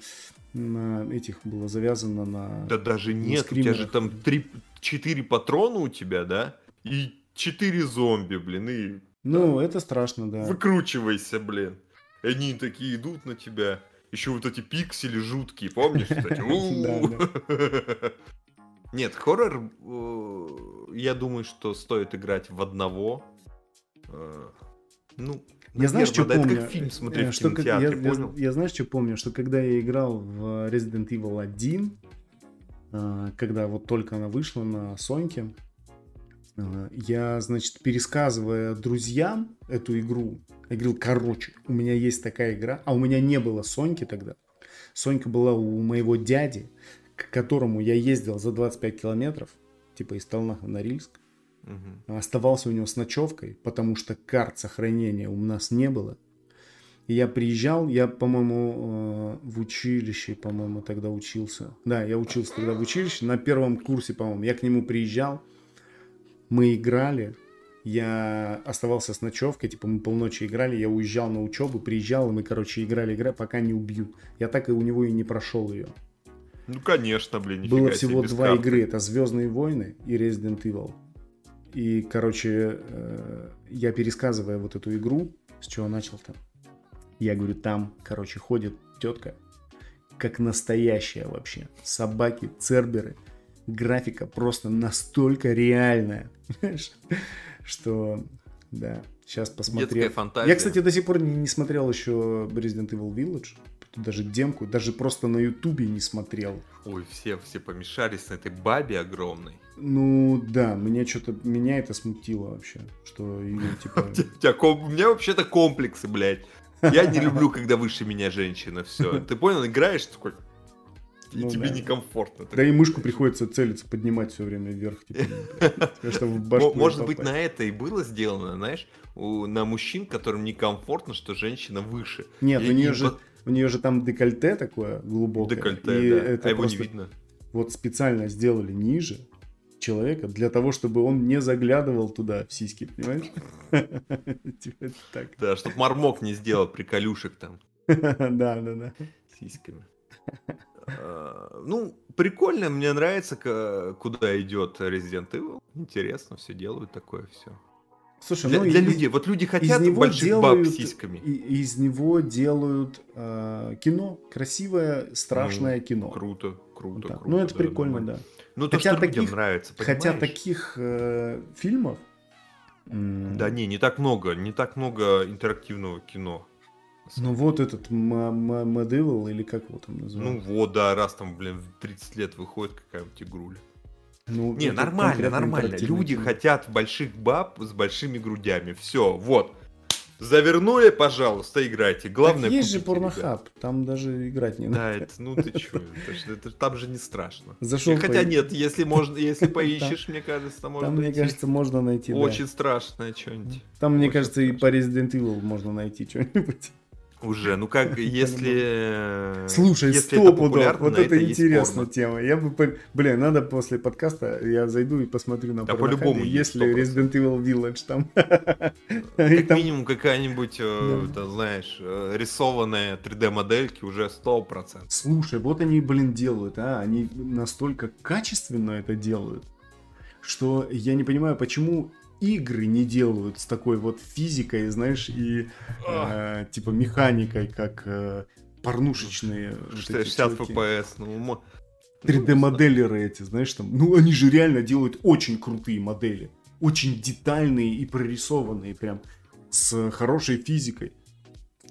на этих было завязано на... Да даже нет, у тебя же скримерах. там три, четыре патрона у тебя, да? И четыре зомби, блин, и Ну, это страшно, да. выкручивайся, блин. Они такие идут на тебя. Еще вот эти пиксели жуткие, помнишь? кстати? Нет, хоррор, э, я думаю, что стоит играть в одного. Э, Ну, Я знаешь, что да, помню? это как фильм смотреть Э, в что я, кинотеатре, я- понял? я знаешь, что помню? Что когда я играл в Resident Evil 1, э, когда вот только она вышла на Соньке, я, значит, пересказывая друзьям эту игру, я говорил, короче, у меня есть такая игра, а у меня не было Соньки тогда. Сонька была у моего дяди, к которому я ездил за 25 километров, типа из Толнаха на Рильск. Мгм. оставался у него с ночевкой, потому что карт сохранения у нас не было. И я приезжал, я, по-моему, э, в училище, по-моему, тогда учился. Да, я учился тогда в училище, на первом курсе, по-моему. Я к нему приезжал, мы играли, я оставался с ночевкой, типа мы полночи играли, я уезжал на учебу, приезжал, и мы, короче, играли, играли, пока не убьют. Я так и у него и не прошел ее. Ну, конечно, блин, нифига Было всего два карты. игры, это Звездные войны и Resident Evil. И, короче, э, я пересказывая вот эту игру, с чего начал-то, я говорю, там, короче, ходит тетка, как настоящая вообще. Собаки, церберы, графика просто настолько реальная, знаешь, что, да, сейчас посмотрел. Детская фантазия. Я, кстати, до сих пор не, не смотрел еще Resident Evil Village, даже демку, даже просто на ютубе не смотрел. Ой, все, все помешались на этой бабе огромной. Ну да, меня что-то меня это смутило вообще, что ее типа. У меня вообще-то комплексы, блядь. Я не люблю, когда выше меня женщина, все. Ты понял, играешь такой, и Ну тебе да. некомфортно. Да и мышку приходится целиться, поднимать все время вверх, типа, чтобы в Может быть, на это и было сделано, знаешь, на мужчин, которым некомфортно, что женщина выше. Нет, у нее же у нее же там декольте такое глубокое. Декольте, и да. это а его не видно. Вот специально сделали ниже человека для того, чтобы он не заглядывал туда в сиськи, понимаешь? Типа. Да, чтобы мармок не сделал приколюшек там Да, да, да. сиськами. Э, ну, прикольно, мне нравится, куда идет Resident Evil. Интересно, все делают такое все. Слушай, Для, ну для из- людей, вот люди из хотят него больших баб делают, с сиськами. и- из него делают э, кино, красивое, страшное кино. Круто, Вот круто, так. круто. Ну, это да, прикольно, нормально. да. Ну, то, Хотя что людям таких- нравится, Хотя понимаешь? таких э, фильмов... Да не, не так много, не так много интерактивного кино. Ну вот этот Evil, или как его там Ну называют? вот, да, раз там, блин, в 30 лет выходит какая-нибудь игруля. Ну, Не, нормально, нормально. Люди кино. хотят больших баб с большими грудями. Все, вот. Завернули, пожалуйста, играйте. Главное, так есть же купите, ребят. порнохаб, там даже играть не надо. Да, это, ну ты чё, это ж- это там же не страшно. Зашел Хотя по- нет, если можно, если Там- поищешь, мне кажется, там можно Там, мне кажется, можно найти, да. очень страшное что-нибудь. Там, мне очень кажется, и по Resident Evil можно найти что-нибудь. Уже, ну как, если... Слушай, если стоп, это вот это, есть интересная тема. Я бы, блин, надо после подкаста, я зайду и посмотрю на Да, по-любому есть есть, ли 100%. Resident Evil Village там. Как минимум какая-нибудь, э, знаешь, э, рисованная 3D-модельки уже 100%. Слушай, вот они, блин, делают, а, они настолько качественно это делают, что я не понимаю, почему игры не делают с такой вот физикой, знаешь, и э, типа механикой, как э, порнушечные вот эти 60 чуваки. FPS, ну, мо- 3D-моделеры эти, знаешь, там, ну они же реально делают очень крутые модели, очень детальные и прорисованные, прям с хорошей физикой.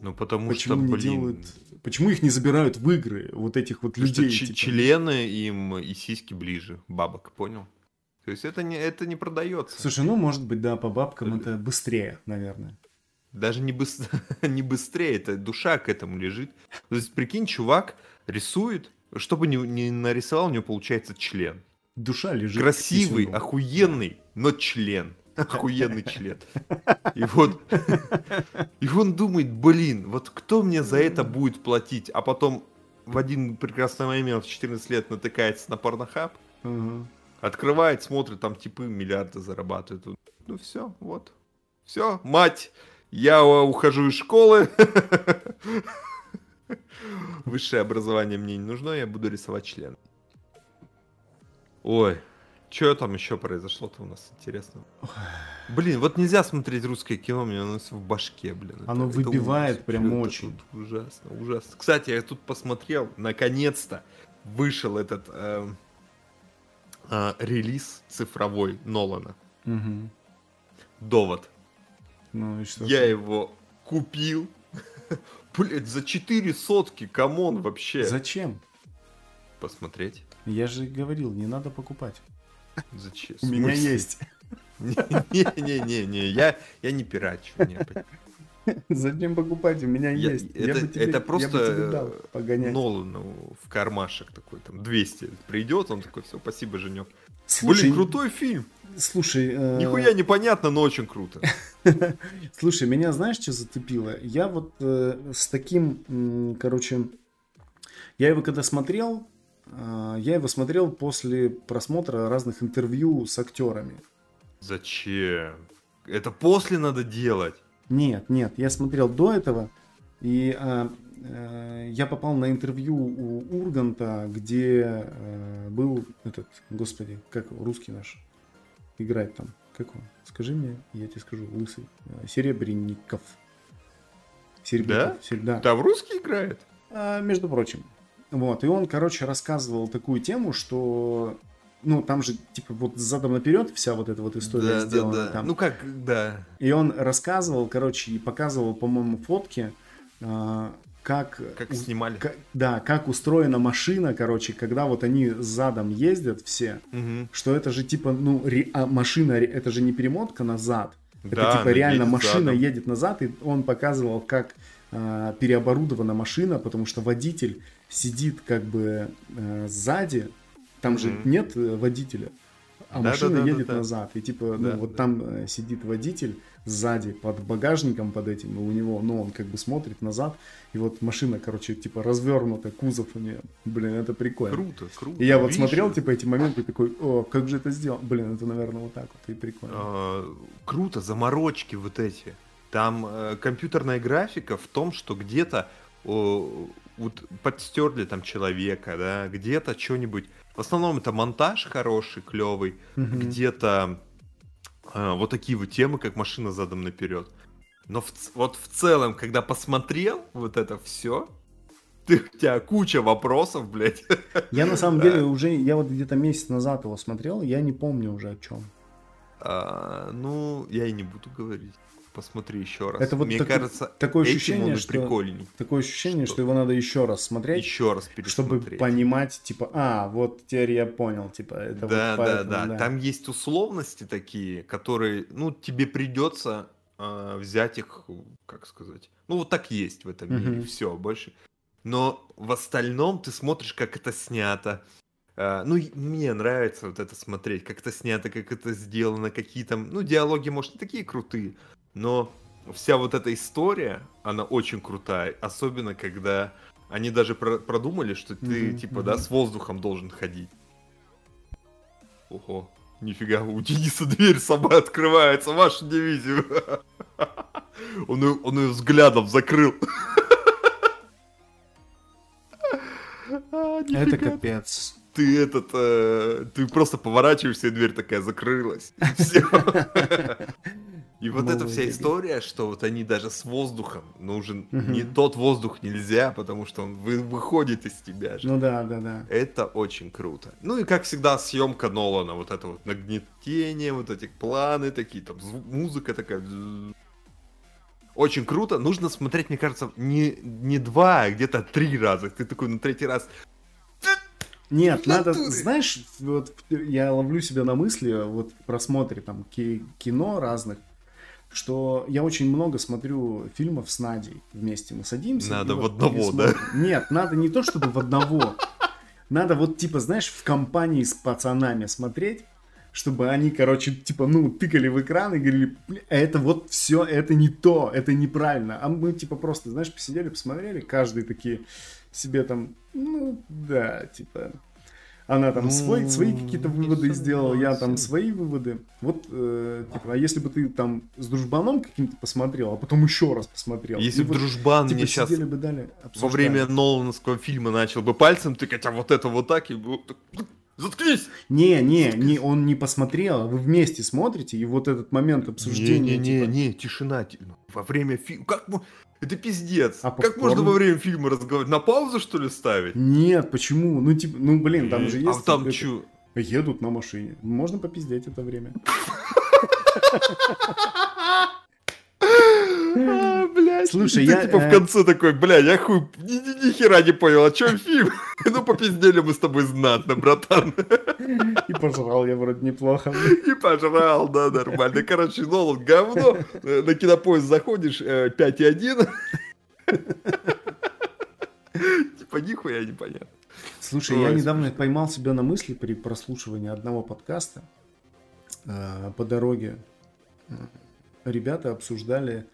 Ну, потому Почему что, не блин, делают, почему их не забирают в игры, вот этих вот потому что людей? ч- типа? члены им и сиськи ближе, бабок, понял? То есть это не, это не продается. Слушай, ну может быть, да, по бабкам это быстрее, наверное. Даже не, быс- не быстрее, это душа к этому лежит. То есть, прикинь, чувак рисует, чтобы не, не нарисовал, у него получается член. Душа лежит. Красивый, охуенный, но член. Охуенный член. И вот, и он думает, блин, вот кто мне за это будет платить? А потом в один прекрасный момент в 14 лет натыкается на порнохаб, Ага. Открывает, смотрит, там типы миллиарды зарабатывают. Ну все, вот. Все, мать, я э, ухожу из школы. Высшее образование мне не нужно, я буду рисовать член. Ой, что там еще произошло-то у нас интересно? Блин, вот нельзя смотреть русское кино, мне оно в башке, блин. Оно Это- это выбивает ужас, прям это очень. тут Ужасно, ужасно. Кстати, я тут посмотрел, наконец-то вышел этот эм, а, релиз цифровой Нолана. Мгм. Довод. Ну и что? Я его купил. Блять, за 4 сотки, come on вообще. Зачем? Посмотреть. Я же говорил, не надо покупать. Зачем? У меня есть. Не-не-не, я, я не пирачу. не, Зачем покупать? У меня Я- есть. это- я бы тебе, это я просто, бы тебе дал погонять. Нолану в кармашек такой, там, 200 придет, он такой, все, спасибо, Женек. Слушай, Блин, крутой фильм. Слушай, э, Нихуя непонятно, но очень круто. Слушай, меня знаешь, что зацепило? Я вот э, с таким, м, короче, я его когда смотрел, э, я его смотрел после просмотра разных интервью с актерами. Зачем? Это после надо делать. Нет, нет, я смотрел до этого, и а, э, я попал на интервью у Урганта, где э, был этот, господи, как русский наш, играет там, как он, скажи мне, я тебе скажу, лысый, э, Серебренников. Серебренников, Сереб- да. Там русский играет? А, между прочим. Вот, и он, короче, рассказывал такую тему, что, ну, там же, типа, вот задом наперед вся вот эта вот история Да, да, сделана. да. там. Ну как, да. И он рассказывал, короче, и показывал, по-моему, фотки, а, как... Как снимали. ка- да, как устроена машина, короче, когда вот они задом ездят все, Мгм. что это же типа, ну, ре- а машина, это же не перемотка назад, это Да, типа реально едет машина задом. едет назад, и он показывал, как а, переоборудована машина, потому что водитель сидит как бы э, сзади, там же Мгм. нет э, водителя, а Да, машина да, да, едет да, да. назад, и типа, Да, ну вот да. там э, сидит водитель сзади под багажником под этим, и у него, ну он как бы смотрит назад, и вот машина, короче, типа развернута, кузов у нее, блин, это прикольно. Круто, круто. И я вот Видишь, смотрел, типа, эти моменты, такой, о, как же это сделал? Блин, это, наверное, вот так вот, и прикольно. а, круто, заморочки вот эти. Там э, компьютерная графика в том, что где-то вот подстерли там человека, да, где-то что-нибудь. В основном это монтаж хороший, клевый, Мгм. где-то а, вот такие вот темы, как машина задом наперед. Но в вот в целом, когда посмотрел вот это все, ты, у тебя куча вопросов, блядь. Я на самом деле уже, я вот где-то месяц назад его смотрел, я не помню уже о чем. А, ну, я и не буду говорить. Посмотри еще раз. Это вот Мне такой- кажется, такое ощущение, что- прикольней. Такое ощущение, Что? что его надо еще раз смотреть, Еще раз чтобы понимать, типа, а, вот теперь я понял, типа, это вот да, да, поэтому, да, Там есть условности такие, которые, ну, тебе придется а, взять их, как сказать. Ну, вот так есть в этом мире. Мгм. Все, больше. Но в остальном ты смотришь, как это снято. А, ну, мне нравится вот это смотреть, как это снято, как это сделано, какие там, ну, диалоги, может, не такие крутые, но вся вот эта история, она очень крутая, особенно когда они даже про- продумали, что ты, Мгм, типа, да, мгм. с воздухом должен ходить. Ого, нифига, у Дениса дверь сама открывается, вашу дивизию. Он ее, он ее взглядом закрыл. А, Это капец. ты этот, э, ты просто поворачиваешься, и дверь такая закрылась. И вот эта вся история, что вот они даже с воздухом нужен Мгм. не тот воздух нельзя, потому что он вы- выходит из тебя же. Ну да, да, да. Это очень круто. Ну и как всегда съемка Нолана, вот это вот нагнетение, вот эти планы такие, там музыка такая. Очень круто. Нужно смотреть, мне кажется, не, не два, а где-то три раза. Ты такой на третий раз. Нет, надо, знаешь, вот я ловлю себя на мысли, вот в просмотре там ки- кино разных, что я очень много смотрю фильмов с Надей вместе. Мы садимся. Надо в одного, пересмотрим. Нет, надо не то, чтобы в одного. Надо вот, типа, знаешь, в компании с пацанами смотреть, чтобы они, короче, типа, ну, тыкали в экран и говорили, «Бля, это вот все, это не то, это неправильно. А мы, типа, просто, знаешь, посидели, посмотрели, каждый такие себе там, ну, да, типа, она там Ну, свой, свои какие-то не выводы сделала, я там свои выводы. Вот, э, типа, а если бы ты там с дружбаном каким-то посмотрел, а потом еще раз посмотрел. Если бы дружбан типа, мне сейчас бы дали, во время Нолановского фильма начал бы пальцем тыкать, а вот это вот так, и заткнись! Не, не, не, он не посмотрел, а вы вместе смотрите, и вот этот момент обсуждения, Не-не-не, типа, не, тишина. ти- ну, Во время фильма... Как Это пиздец. А как попкорн? можно во время фильма разговаривать? На паузу, что ли, ставить? Нет, почему? Ну, типа, ну, блин, там же Э, есть... А там это- чё? Едут на машине. Можно попиздеть это время. Блядь. Слушай, я, типа в э, конце такой, блядь, я хуй, ни, ни- ни хера не понял, о чем фильм? Ну, попиздели мы с тобой знатно, братан. И пожрал я вроде неплохо. И пожрал, да, нормально. Короче, Нолан говно. Э, На кинопоезд заходишь, э, 5,1. Типа нихуя непонятно. Слушай, Ой, я недавно поймал себя на мысли при прослушивании одного подкаста э, по дороге. Э, Ребята обсуждали, э,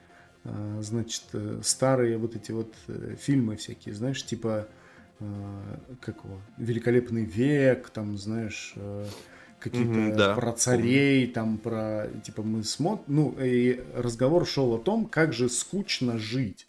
значит, э, старые вот эти вот э, фильмы всякие, знаешь, типа э, как его, Великолепный век, там, знаешь, э, какие-то Мгм, да, про царей, там про, типа мы смотрим, ну и разговор шел о том, как же скучно жить.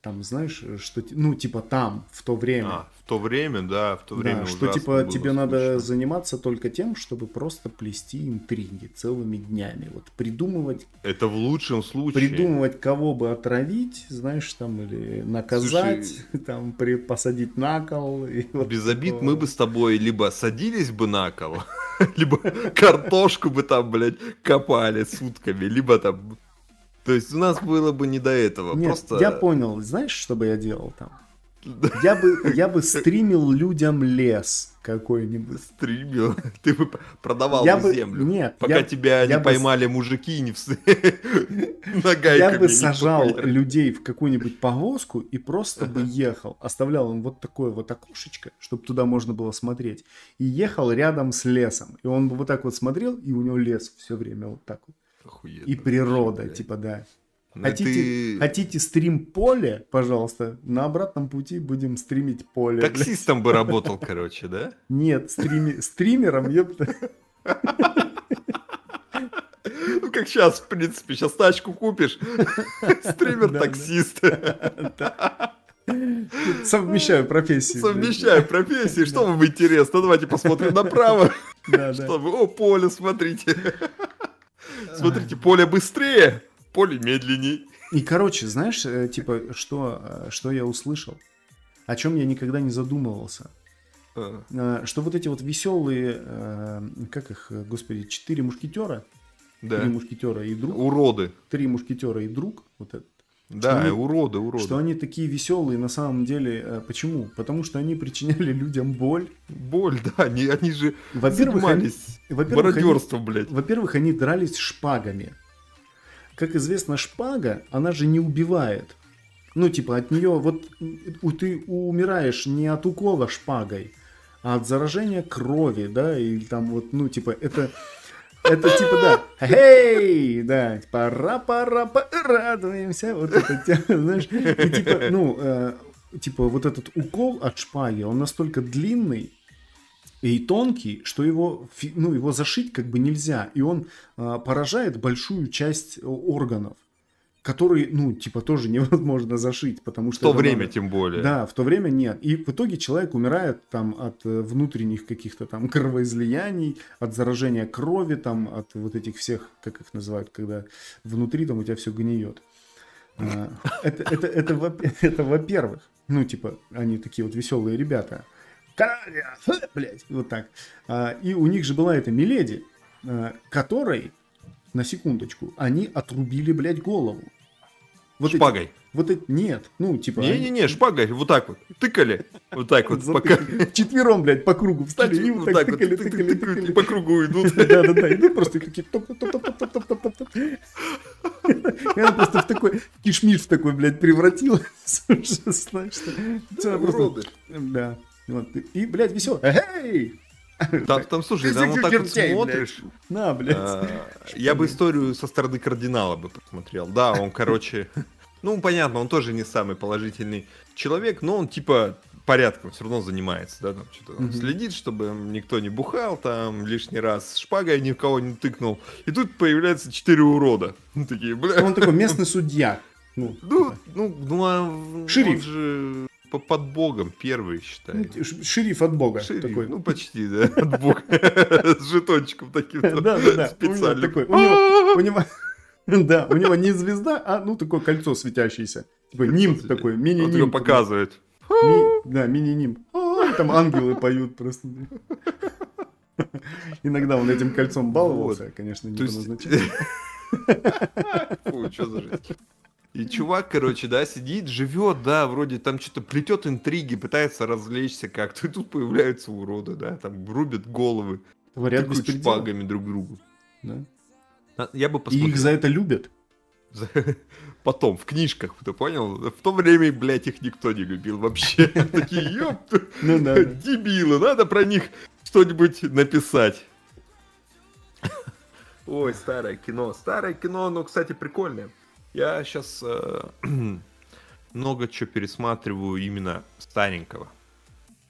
Там, знаешь, что, ти- ну, типа там, в то время. А, в то время, да, в то время Да, что типа тебе надо скучно. заниматься только тем, чтобы просто плести интриги целыми днями. Вот придумывать, Это в лучшем случае. придумывать, кого бы отравить, знаешь, там, или наказать, Слушай, там, при, посадить на кол. и вот Без обид такое. мы бы с тобой либо садились бы на кол, либо картошку бы там, блядь, копали сутками, либо там... То есть у нас было бы не до этого. Нет, Просто... я понял, знаешь, что бы я делал там? Я бы, я бы стримил людям лес какой-нибудь. Стримил. Ты бы продавал Я бы землю. нет, Пока я- тебя я не бы поймали мужики и не вс... Я бы сажал людей в какую-нибудь повозку и просто бы ехал. Оставлял им вот такое вот окошечко, чтобы туда можно было смотреть. И ехал рядом с лесом. И он бы вот так вот смотрел, и у него лес все время вот так вот. Охуенно И природа, блядь. типа, да. Ну, Хотите, ты хотите стрим поле, пожалуйста, на обратном пути будем стримить поле. блядь. Таксистом бы работал, короче, да? Нет, стрими... стримером, ёпта. Ну, как сейчас, в принципе, сейчас тачку купишь, стример-таксист. Совмещаю профессии. Совмещаю профессии. Что вам интересно? Давайте посмотрим направо. Чтобы... О, поле, смотрите. Смотрите, поле быстрее, поле медленнее. И, короче, знаешь, э, типа, что, э, что я услышал? О чем я никогда не задумывался. А, Э, Что вот эти вот веселые, как их, господи, четыре мушкетера, Да. три мушкетера и друг, Уроды. три мушкетера и друг, вот это, Да, они- уроды, уроды. что они такие веселые на самом деле. э, Почему? Потому что они причиняли людям боль. Боль, да, они, они же Во-первых, они- занимались во-первых, они- блядь. Во-первых, они дрались шпагами. Как известно, шпага, она же не убивает. Ну, типа, от нее, вот у- ты умираешь не от укола шпагой, а от заражения крови, да, и там вот, ну, типа, это, это типа, да, эй, да, пора, пора, порадуемся, вот это, тема, знаешь, и типа, ну, э, типа, вот этот укол от шпаги, он настолько длинный, и тонкий, что его, ну, его зашить как бы нельзя. И он а, поражает большую часть э, органов, которые, ну, типа, тоже невозможно зашить, потому В что... то это время надо- тем более. Да, в то время нет. И в итоге человек умирает там от э, внутренних каких-то там кровоизлияний, от заражения крови, там, от вот этих всех, как их называют, когда внутри там у тебя все гниет. А, Это, это, это, во- это во-первых. Ну, типа, они такие вот веселые ребята. Блядь, вот так. А, И у них же была эта Миледи, а, которой, на секундочку, они отрубили, блядь, голову. Вот эти- Шпагой. вот это, нет, ну, типа... они- Не-не-не, шпагой, вот так вот. Тыкали. Вот так вот, пока... Четвером, блядь, по кругу встали и вот так тыкали, тык- тыкали, тык- тык- тыкали. по кругу идут. Да-да-да, идут просто такие топ-топ-топ-топ-топ-топ-топ. И она просто в такой кишмиш в такой, блядь, превратилась. Знаешь, что-. Да. Вот. И, блядь, весело. Эй! Там, там, слушай, там вот так вот смотришь. На, блядь. а, Я бы историю со стороны кардинала бы посмотрел. Да, он, короче... Ну, понятно, он тоже не самый положительный человек, но он типа порядком все равно занимается, да, там что-то там Мгм. следит, чтобы никто не бухал, там лишний раз шпагой ни в кого не тыкнул. И тут появляются четыре урода. Ну, такие, бля. Он такой местный судья. Ну, Ну, ну, ну, а он Шериф. же по- под богом первый, считай. ну, шериф от бога. Шериф, такой. ну почти, да, от бога. С жетончиком таким. Да. У него да, у него не звезда, а ну такое кольцо светящееся. Такой нимб такой, Он мини-нимб. его показывает. Да, мини-нимб. Там ангелы поют просто. Иногда он этим кольцом баловался, конечно, не по назначению. Фу, что за жесть. И чувак, короче, да, сидит, живет, да, вроде там что-то плетет интриги, пытается развлечься как-то. И тут появляются уроды, да, там рубят головы, беспредел. шпагами друг другу. Да. А, Я бы И посмотрел. их за это любят. Потом, в книжках, ты понял? В то время, блядь, их никто не любил вообще. Такие, ёп, Ну дебилы, надо про них что-нибудь написать. Ой, старое кино. Старое кино, но, кстати, прикольное. Я сейчас много чего пересматриваю именно старенького.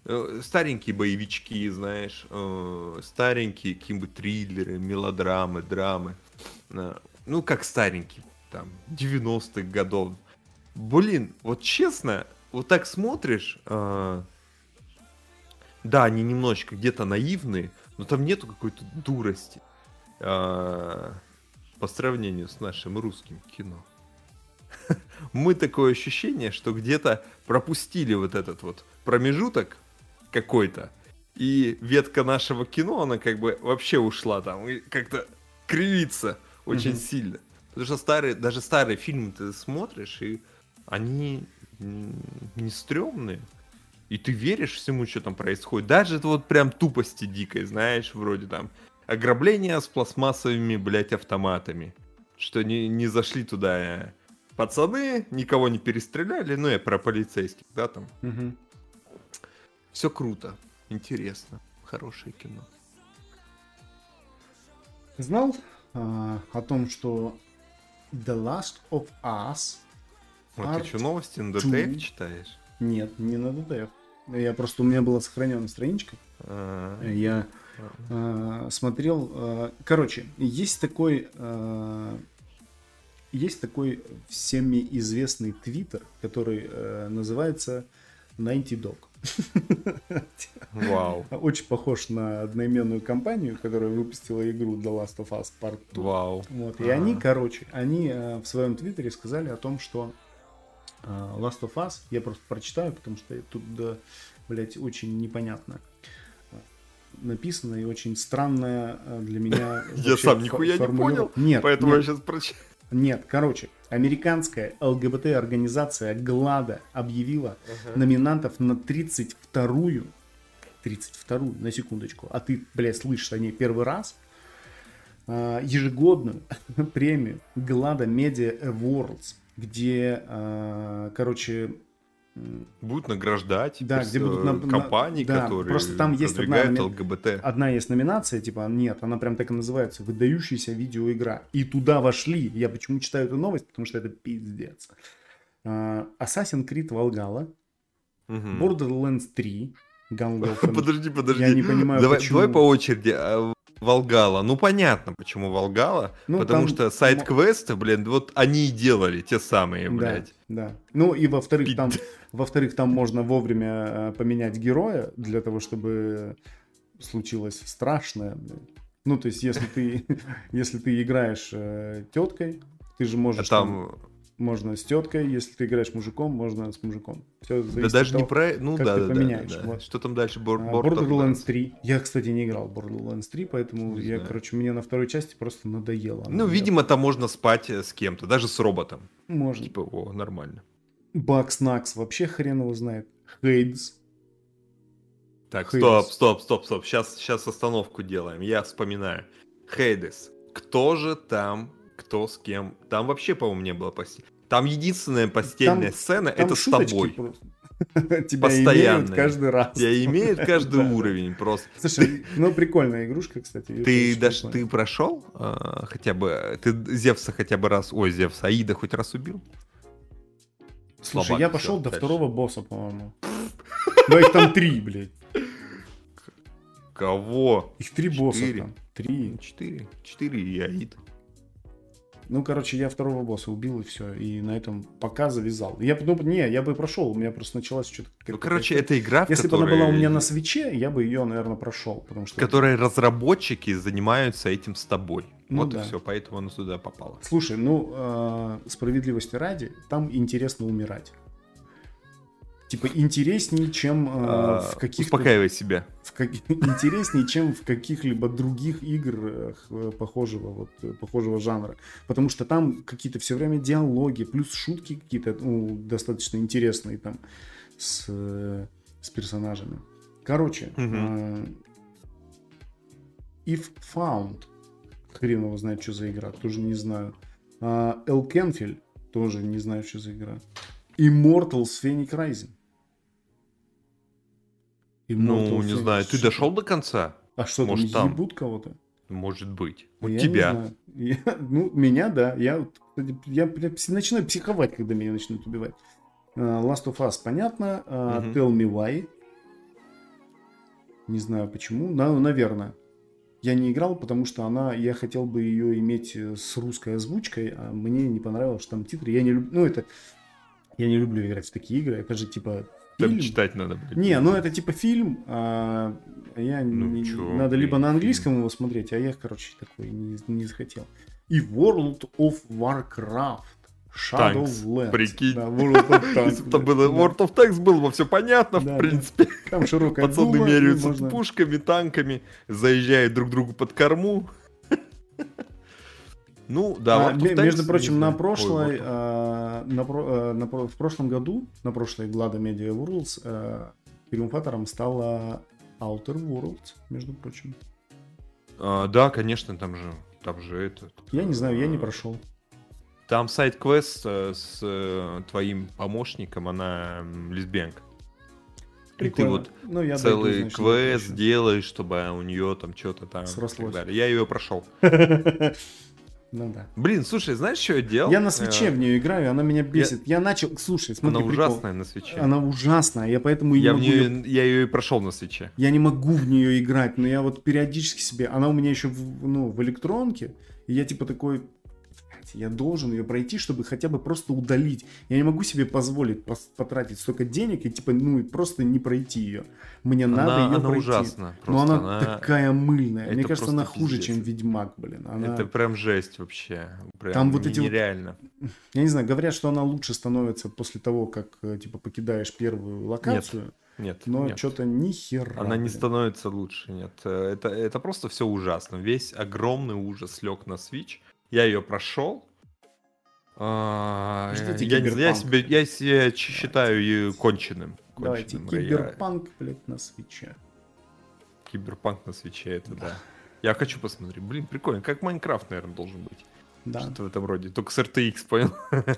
Э, Старенькие боевички, знаешь, э, старенькие какие-нибудь триллеры, мелодрамы, драмы. Э, Ну, как старенькие, там, 90-х годов. Блин, вот честно, вот так смотришь, э, да, они немножечко где-то наивные, но там нету какой-то дурости э, по сравнению с нашим русским кино. Мы такое ощущение, что где-то пропустили вот этот вот промежуток какой-то, и ветка нашего кино, она как бы вообще ушла там, и как-то кривится очень Мгм. сильно. Потому что старые, даже старые фильмы ты смотришь, и они не стрёмные. И ты веришь всему, что там происходит. Даже это вот прям тупости дикой, знаешь, вроде там ограбление с пластмассовыми, блядь, автоматами. Что не, не зашли туда э, пацаны, никого не перестреляли, ну я про полицейских, да, там. Мгм. Все круто, интересно, хорошее кино. Знал а, о том, что The Last of Us Вот Art ты что, новости на two. DTF читаешь? Нет, не на DTF. Я просто, у меня была сохранена страничка. А, Я ладно. э, смотрел... э, короче, есть такой... э, есть такой всеми известный твиттер, который называется Naughty Dog. Вау. Очень похож на одноименную компанию, которая выпустила игру The Last of Us Part 2. Вау. Вот. И они, короче, они в своем твиттере сказали о том, что Last of Us, я просто прочитаю, потому что тут, да, блядь, очень непонятно написано и очень странное э, для меня. Я сам нихуя не понял, Нет, Поэтому я сейчас прочитаю. Нет, короче, американская ЛГБТ-организация ГЛАДа объявила номинантов на 32-ю, 32-ю, на секундочку, а ты, блядь, слышишь о ней первый раз, а, ежегодную премию ГЛАДа Media Awards, где, а, короче, Будут награждать Да, где будут на- на- компании, да, которые просто там есть одна ЛГБТ. одна есть номинация, типа, нет, она прям так и называется, выдающаяся видеоигра. И туда вошли, я почему читаю эту новость, потому что это пиздец. А, Assassin's Creed Valhalla, Мгм. Borderlands 3, Gunwolfenstein. Подожди, подожди. Я не понимаю, давай, почему. давай по очереди. А, Волгала. Ну, понятно, почему Волгала. Ну, потому там что сайт-квесты, блин, вот они и делали, те самые, Да, блядь. да. Ну и во-вторых, там, во-вторых, там можно вовремя э, поменять героя для того, чтобы случилось страшное. блин. Ну, то есть, если ты, если ты играешь э, теткой, ты же А можешь там там, Можно с теткой, если ты играешь мужиком, можно с мужиком. Все да даже не про... Ну, как да, ты да, да, поменяешь, да. вот. Что там дальше? Бор- А, Borderlands. Borderlands 3. Я, кстати, не играл в Borderlands 3, поэтому Не я, знаю. короче, мне на второй части просто надоело. Ну, Я- видимо, там можно спать э, с кем-то, даже с роботом. Можно. Типа, о, нормально. Бакс Накс вообще хрен его знает. Хейдс. Так, Хейдес. стоп, стоп, стоп, стоп. Сейчас, сейчас остановку делаем. Я вспоминаю. Хейдес. Кто же там, кто с кем? Там вообще, по-моему, не было постели. Там единственная постельная Там- сцена Там это с тобой. просто. Тебя Постоянные. имеют каждый раз. Я имеет каждый Да. уровень просто. Слушай, ну прикольная игрушка, кстати. Ты даже ты прошел а, хотя бы ты Зевса хотя бы раз, ой Зевса, Аида хоть раз убил? Слушай, слабак, я пошел до дальше. второго босса, по-моему. Но их там три, блядь. Кого? Их три босса там. Три. Четыре, четыре и Аид. Ну, короче, я второго босса убил и все. И на этом пока завязал. Я, ну, не, я бы прошел. У меня просто началась что-то... Ну короче, это игра, в Если бы которой, она была у меня на свече, я бы ее, наверное, прошел. Потому что... в которой разработчики занимаются этим с тобой. Ну вот да. и все, поэтому оно туда попало. Слушай, ну, э, справедливости ради, там интересно умирать. Типа интереснее, чем э, А, в каких-то... Успокаивай себя. Как- интереснее, чем в каких-либо других играх э, похожего вот э, похожего жанра, потому что там какие-то все время диалоги, плюс шутки какие-то ну, достаточно интересные там с, э, с персонажами. Короче, Мгм. э, If Found, хрен его знает, что за игра, тоже не знаю. А, El Kenfield, тоже не знаю, что за игра. Immortals Phoenix Rising. Ну, Immortals не Phoenix. знаю, ты дошел до конца? А что, Может, там ебут кого-то? Может быть. Вот Я тебя. Я- ну, меня, да. Я, я пси- начинаю психовать, когда меня начнут убивать. А, Last of Us, понятно. Мгм. Tell Me Why. Не знаю почему. Да, ну, наверное. Я не играл, потому что она, я хотел бы ее иметь э, с русской озвучкой, а мне не понравилось, что там титры. Я не люблю, ну это, я не люблю играть в такие игры. Это же типа Там фильм. читать надо, блядь. Не, ну это типа фильм, а я Ну, не- чё, надо либо фильм, на английском его смотреть, а я, короче, такой не, не захотел. И World of Warcraft. Shadowlands. прикинь. Да, World of Tanks, Если бы там было да. World of Tanks было бы все понятно, Да, в да. принципе. Там широкая Пацаны меряются можно- пушками, танками, заезжают друг другу под корму. Ну, да, А, Tanks, между прочим, на. Ой, прошлой, а, на а, на про- в прошлом году, на прошлой Glada Media Worlds, а, триумфатором стала Outer Worlds, между прочим. А, Да, конечно, там же, там же это. Я не знаю, я не э, прошел. Там сайт-квест э, с э, твоим помощником, она лесбиянка. И ты вот Ну, я целый дойду, значит, квест делаешь, чтобы у нее там что-то там Срослось. Я ее прошел. Ну да. Блин, слушай, знаешь, что я делал? Я на свече Э, в нее играю, она меня бесит. Я, начал, слушай, смотри, Она прикол. ужасная на свече. Она ужасная, я поэтому и не Я, в могу нее, я ее и прошел на свече. я не могу в нее играть, но я вот периодически себе, она у меня еще в, ну, в электронке, и я типа такой, блядь, я должен ее пройти, чтобы хотя бы просто удалить. Я не могу себе позволить потратить столько денег и типа, ну, и просто не пройти ее. Мне Она- надо ее она пройти. ужасна. Но она, она- такая мыльная. Мне это кажется, она хуже, пиздец. чем Ведьмак, блин. Она... Это прям жесть вообще. Прям Там вот эти вот- нереально. Я не знаю, говорят, что она лучше становится после того, как э, типа покидаешь первую локацию. Нет, Но нет. что-то ни хера. Она не становится лучше, нет. Э, Это, это просто все ужасно. Весь огромный ужас лег на Switch. Я ее прошел. А, я, я Киберпанк. себя, я себя считаю ее конченым. Давайте, конченым. Я- киберпанк, блядь, на свече. Киберпанк на свече, это да. Я хочу посмотреть. Блин, прикольно. Как Майнкрафт, наверное, должен быть. Да. Что-то в этом роде. Только с RTX, понял?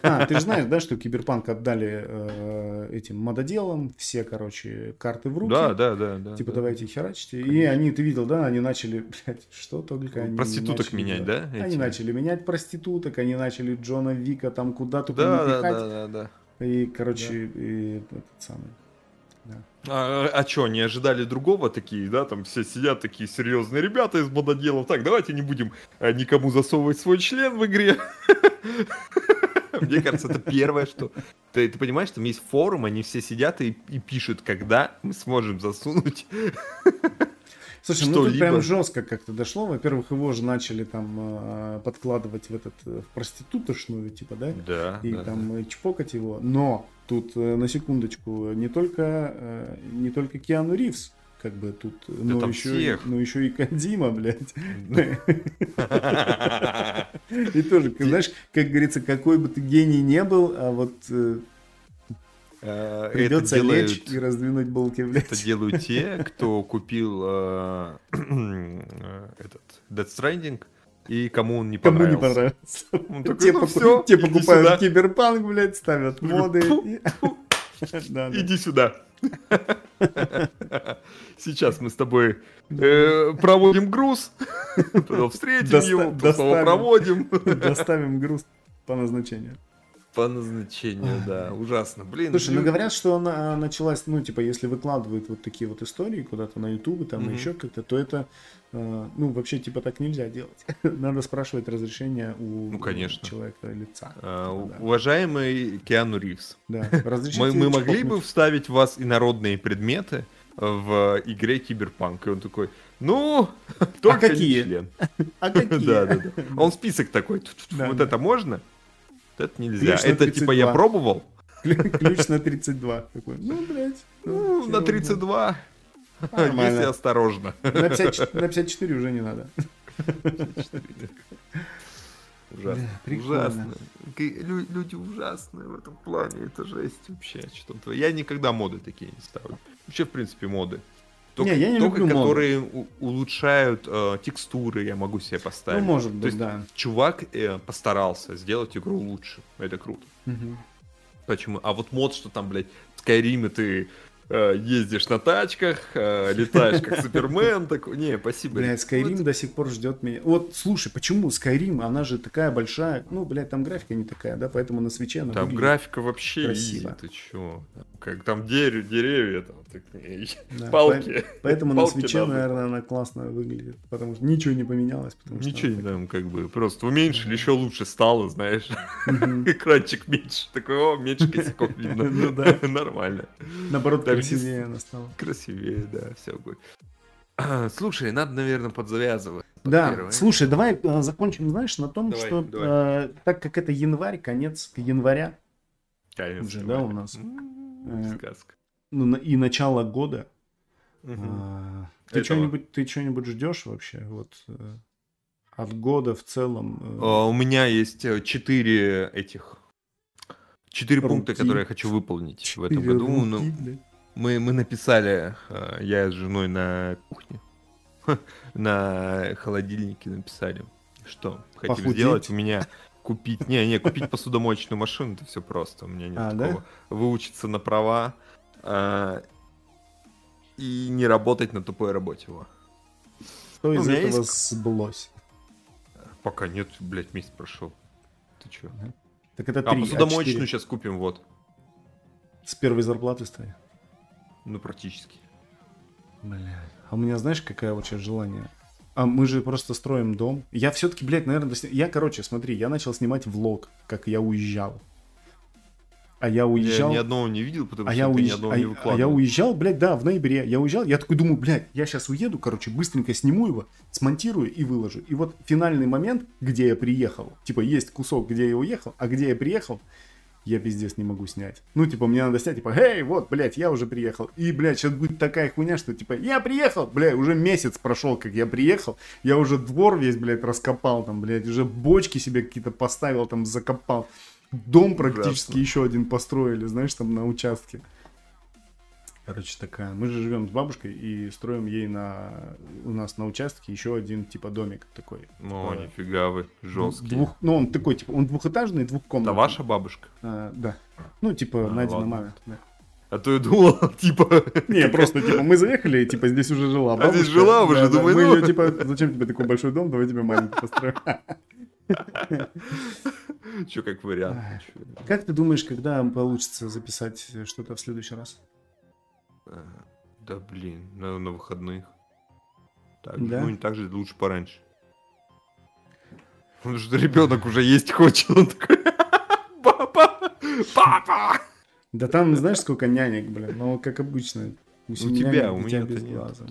А, ты же знаешь, да, что киберпанк отдали э, этим мододелам все, короче, карты в руки. Да, да, да. да Типа, да. давайте херачьте. И они, ты видел, да, они начали, блядь, что только они Проституток начали менять, да, Они эти? начали менять проституток, они начали Джона Вика там куда только Да, да, да, да, да. И, короче, и этот самый. А, а что, не ожидали другого такие, да? Там все сидят такие серьезные ребята из мододелов. Так, давайте не будем а, никому засовывать свой член в игре. Мне кажется, это первое, что... Ты, ты понимаешь, там есть форум, они все сидят и, и пишут, когда мы сможем засунуть. Слушай, ну тут прям жестко как-то дошло. Во-первых, его же начали там э, подкладывать в этот э, в проститутошную, типа, да? Да, и да, там э, чпокать его. Но тут э, на секундочку не только не только Киану Ривз, как бы тут, но там еще, всех. Но еще и Кадима, блядь. да. И тоже, знаешь, как говорится, какой бы ты гений не был, а вот э, Э, это придется лечь делают- и раздвинуть булки, Это блядь. делают те, кто купил э, этот Death Stranding и кому он не Кому не понравился. понравился. Он такой, Те, «Ну поку- всё, те покупают сюда». киберпанк, блядь, ставят моды. Фу, и- Да, да. Иди сюда. Сейчас мы с тобой э, проводим груз, потом встретим Доста- его, потом доставим. проводим. Доставим груз по назначению. По назначению, да, ужасно. Блин, Слушай, ну говорят, что она началась, ну, типа, если выкладывают вот такие вот истории куда-то на Ютубе, там, Мгм. еще как-то, то это, э, ну, вообще, типа, так нельзя делать. Надо спрашивать разрешение у Ну, конечно. человека лица. э, Да. уважаемый Киану Ривз, Да, мы, мы могли бы вставить в вас инородные предметы в игре Киберпанк? И он такой, ну, только не какие? член. А какие? Да, да, да. А он список такой, «Тьфу-тьфу, Да, вот это можно? Это нельзя. Ключ Это типа я 32. пробовал? Ключ на 32. Такой, ну, блядь. Ну, хер на его 32. Нормально. Если осторожно. На 54 на 54 уже не надо. Ужасно. Да. Ужасно. Люди ужасные в этом плане. Это жесть вообще. Что там творится. Я никогда моды такие не ставлю. Вообще, в принципе, моды. Только, Не, я не только люблю которые у- улучшают э, текстуры, я могу себе Ну, поставить. может То быть, есть да. чувак э, постарался сделать игру лучше. Это круто. Мгм. Почему? А вот мод, что там, блядь, Скайриме ты ездишь на тачках, э, летаешь как Супермен, такой. Не, спасибо. Блядь, Skyrim Вот. до сих пор ждет меня. Вот, слушай, почему Skyrim, она же такая большая, ну, блядь, там графика не такая, да, поэтому на свече она Там графика вообще красиво. изи, ты чё? Как там дерев- деревья, там такие, Да, палки. Поэтому на Палки свече, надо. наверное, она классно выглядит, потому что ничего не поменялось. Потому что Ничего не она там, как бы, просто уменьшили, еще лучше стало, знаешь. Экранчик меньше. Такой, о, меньше косяков видно. Ну да. Нормально. Наоборот, красивее она стала. Красивее, да, все будет. Слушай, надо, наверное, подзавязывать. Да, Первое. слушай, давай э, закончим, знаешь, на том, Давай, что давай. э, так как это январь, конец января, Конечно. уже, да, у нас? Э, Сказка. ну, и начало года, Мгм. а, ты что-нибудь, ты что-нибудь ждешь вообще, вот э, от года в целом? э, А, У меня есть э, четыре этих... Четыре пункта, Руки. которые я хочу выполнить в этом году. руки, Ну, блядь. Мы, мы написали, э, я с женой на кухне, на холодильнике написали, что хотим Похудеть? сделать. У меня купить, не, не, купить посудомоечную машину, это все просто. У меня нет А, да? такого. Выучиться на права а, и не работать на тупой работе. Во. Что ну, из этого есть- сблось? Пока нет, блядь, месяц прошел. Ты чё? Так это А три, а посудомоечную четыре сейчас купим, вот. с первой зарплаты стоит. Ну, практически. Блядь. А у меня, знаешь, какое вот сейчас желание? А мы же просто строим дом. Я все-таки, блядь, наверное, досня- я, короче, смотри, я начал снимать влог, как я уезжал. А я Я уезжал. ни одного не видел, потому А что я, ты ни уезж- одного а не я- а я выкладывал. уезжал, блядь, да, в ноябре. Я уезжал, я такой думаю, блядь, я сейчас уеду, короче, быстренько сниму его, смонтирую и выложу. И вот финальный момент, где я приехал, типа, есть кусок, где я уехал, а где я приехал, я пиздец не могу снять. Ну, типа, мне надо снять, типа, эй, вот, блядь, я уже приехал. И, блядь, сейчас будет такая хуйня, что, типа, я приехал, блядь, уже месяц прошел, как я приехал, я уже двор весь, блядь, раскопал, там, блядь, уже бочки себе какие-то поставил, там, закопал. Дом практически Ужасно. еще один построили, знаешь, там, на участке. Короче, такая. Мы же живем с бабушкой и строим ей на у нас на участке еще один типа домик такой. Ну, Э, нифига вы, жесткий. Двух, ну, он такой, типа, он двухэтажный, Это двухкомнатный. ваша бабушка? А, да. Ну, типа, А, Надина ладно. мама. да. А то я думал, типа... Не, просто, типа, мы заехали, и, типа, здесь уже жила А здесь бабушка. жила уже, Да, да, думаю, Мы ну. ее, типа, зачем тебе такой большой дом, давай тебе маленький построим. Че, как вариант. Как ты думаешь, когда получится записать что-то в следующий раз? Э, Да блин, на, на выходных. Так, Да? Ну, не так же, лучше пораньше. Потому что ребенок уже есть хочет. Он такой, папа, папа. Да там, знаешь, сколько нянек, блин, ну, как обычно. У, У тебя, у меня-то без нет. глаза.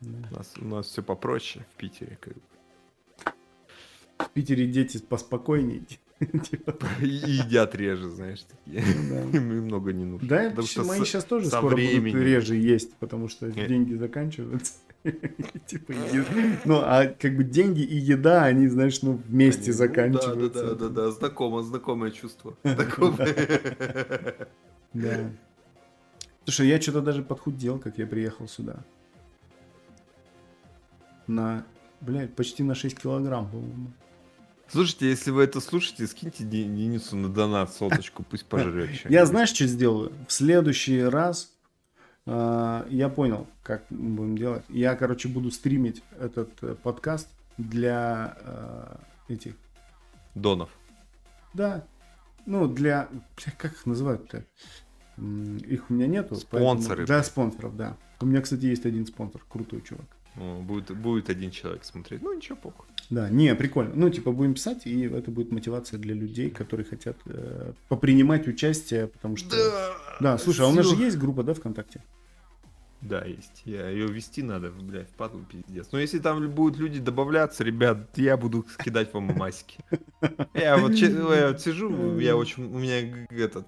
Да. У нас, у нас все попроще в Питере. как бы. В Питере дети поспокойнее. Типа, И едят реже, знаешь, такие. да. Им много не нужно. Да, что мои сейчас тоже скоро будут реже есть, потому что деньги заканчиваются. Типа, Ну, а как бы деньги и еда, они, знаешь, ну, вместе ну заканчиваются. Да, да, да, да, да, знакомое, чувство. Да. Слушай, я что-то даже подхудел, как я приехал сюда. На, блядь, почти на 6 килограмм, по-моему. Слушайте, если вы это слушаете, скиньте Де- Денису на донат соточку, пусть пожрет Я знаешь, что сделаю? В следующий раз а, я понял, как мы будем делать. Я, короче, буду стримить этот э, подкаст для э, этих. Донов. Да. Ну, для. Как их называют-то? Их у меня нету. Спонсоры, поэтому- Для спонсоров, да. У меня, кстати, есть один спонсор, крутой чувак. Будет, будет один человек смотреть. Ну, ничего, похуй. Да, не, прикольно. Ну, типа, будем писать, и это будет мотивация для людей, которые хотят э, попринимать участие, потому что... Да, слушай, а у нас же есть группа, да, ВКонтакте? Да, есть. Я ее вести надо, блядь, впадлу пиздец. Но если там будут люди добавляться, ребят, я буду кидать вам масики. Я вот, че- я вот сижу, я очень, у меня этот,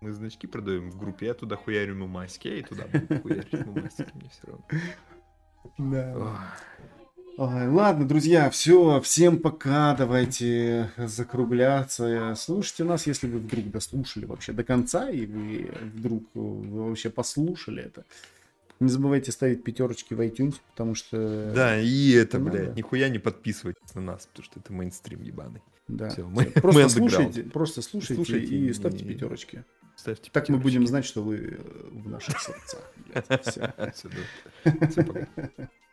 мы значки продаем в группе, я туда хуярю ему масики, я и туда буду хуярить масики, мне все равно. Да. Ой, ладно, друзья, все, всем пока, давайте закругляться. Слушайте нас, если вы вдруг дослушали вообще до конца, и вы вдруг э, вы вообще послушали это. Не забывайте ставить пятерочки в iTunes, потому что... Да, и это, Ну блядь, нихуя не подписывайтесь на нас, потому что это мейнстрим ебаный. да. всё, мы- просто мы слушайте, просто слушайте, Слушайте, и не- ставьте пятерочки. Ставьте Так мы будем пятерочки. знать, что вы э, в наших сердцах. Всё, пока.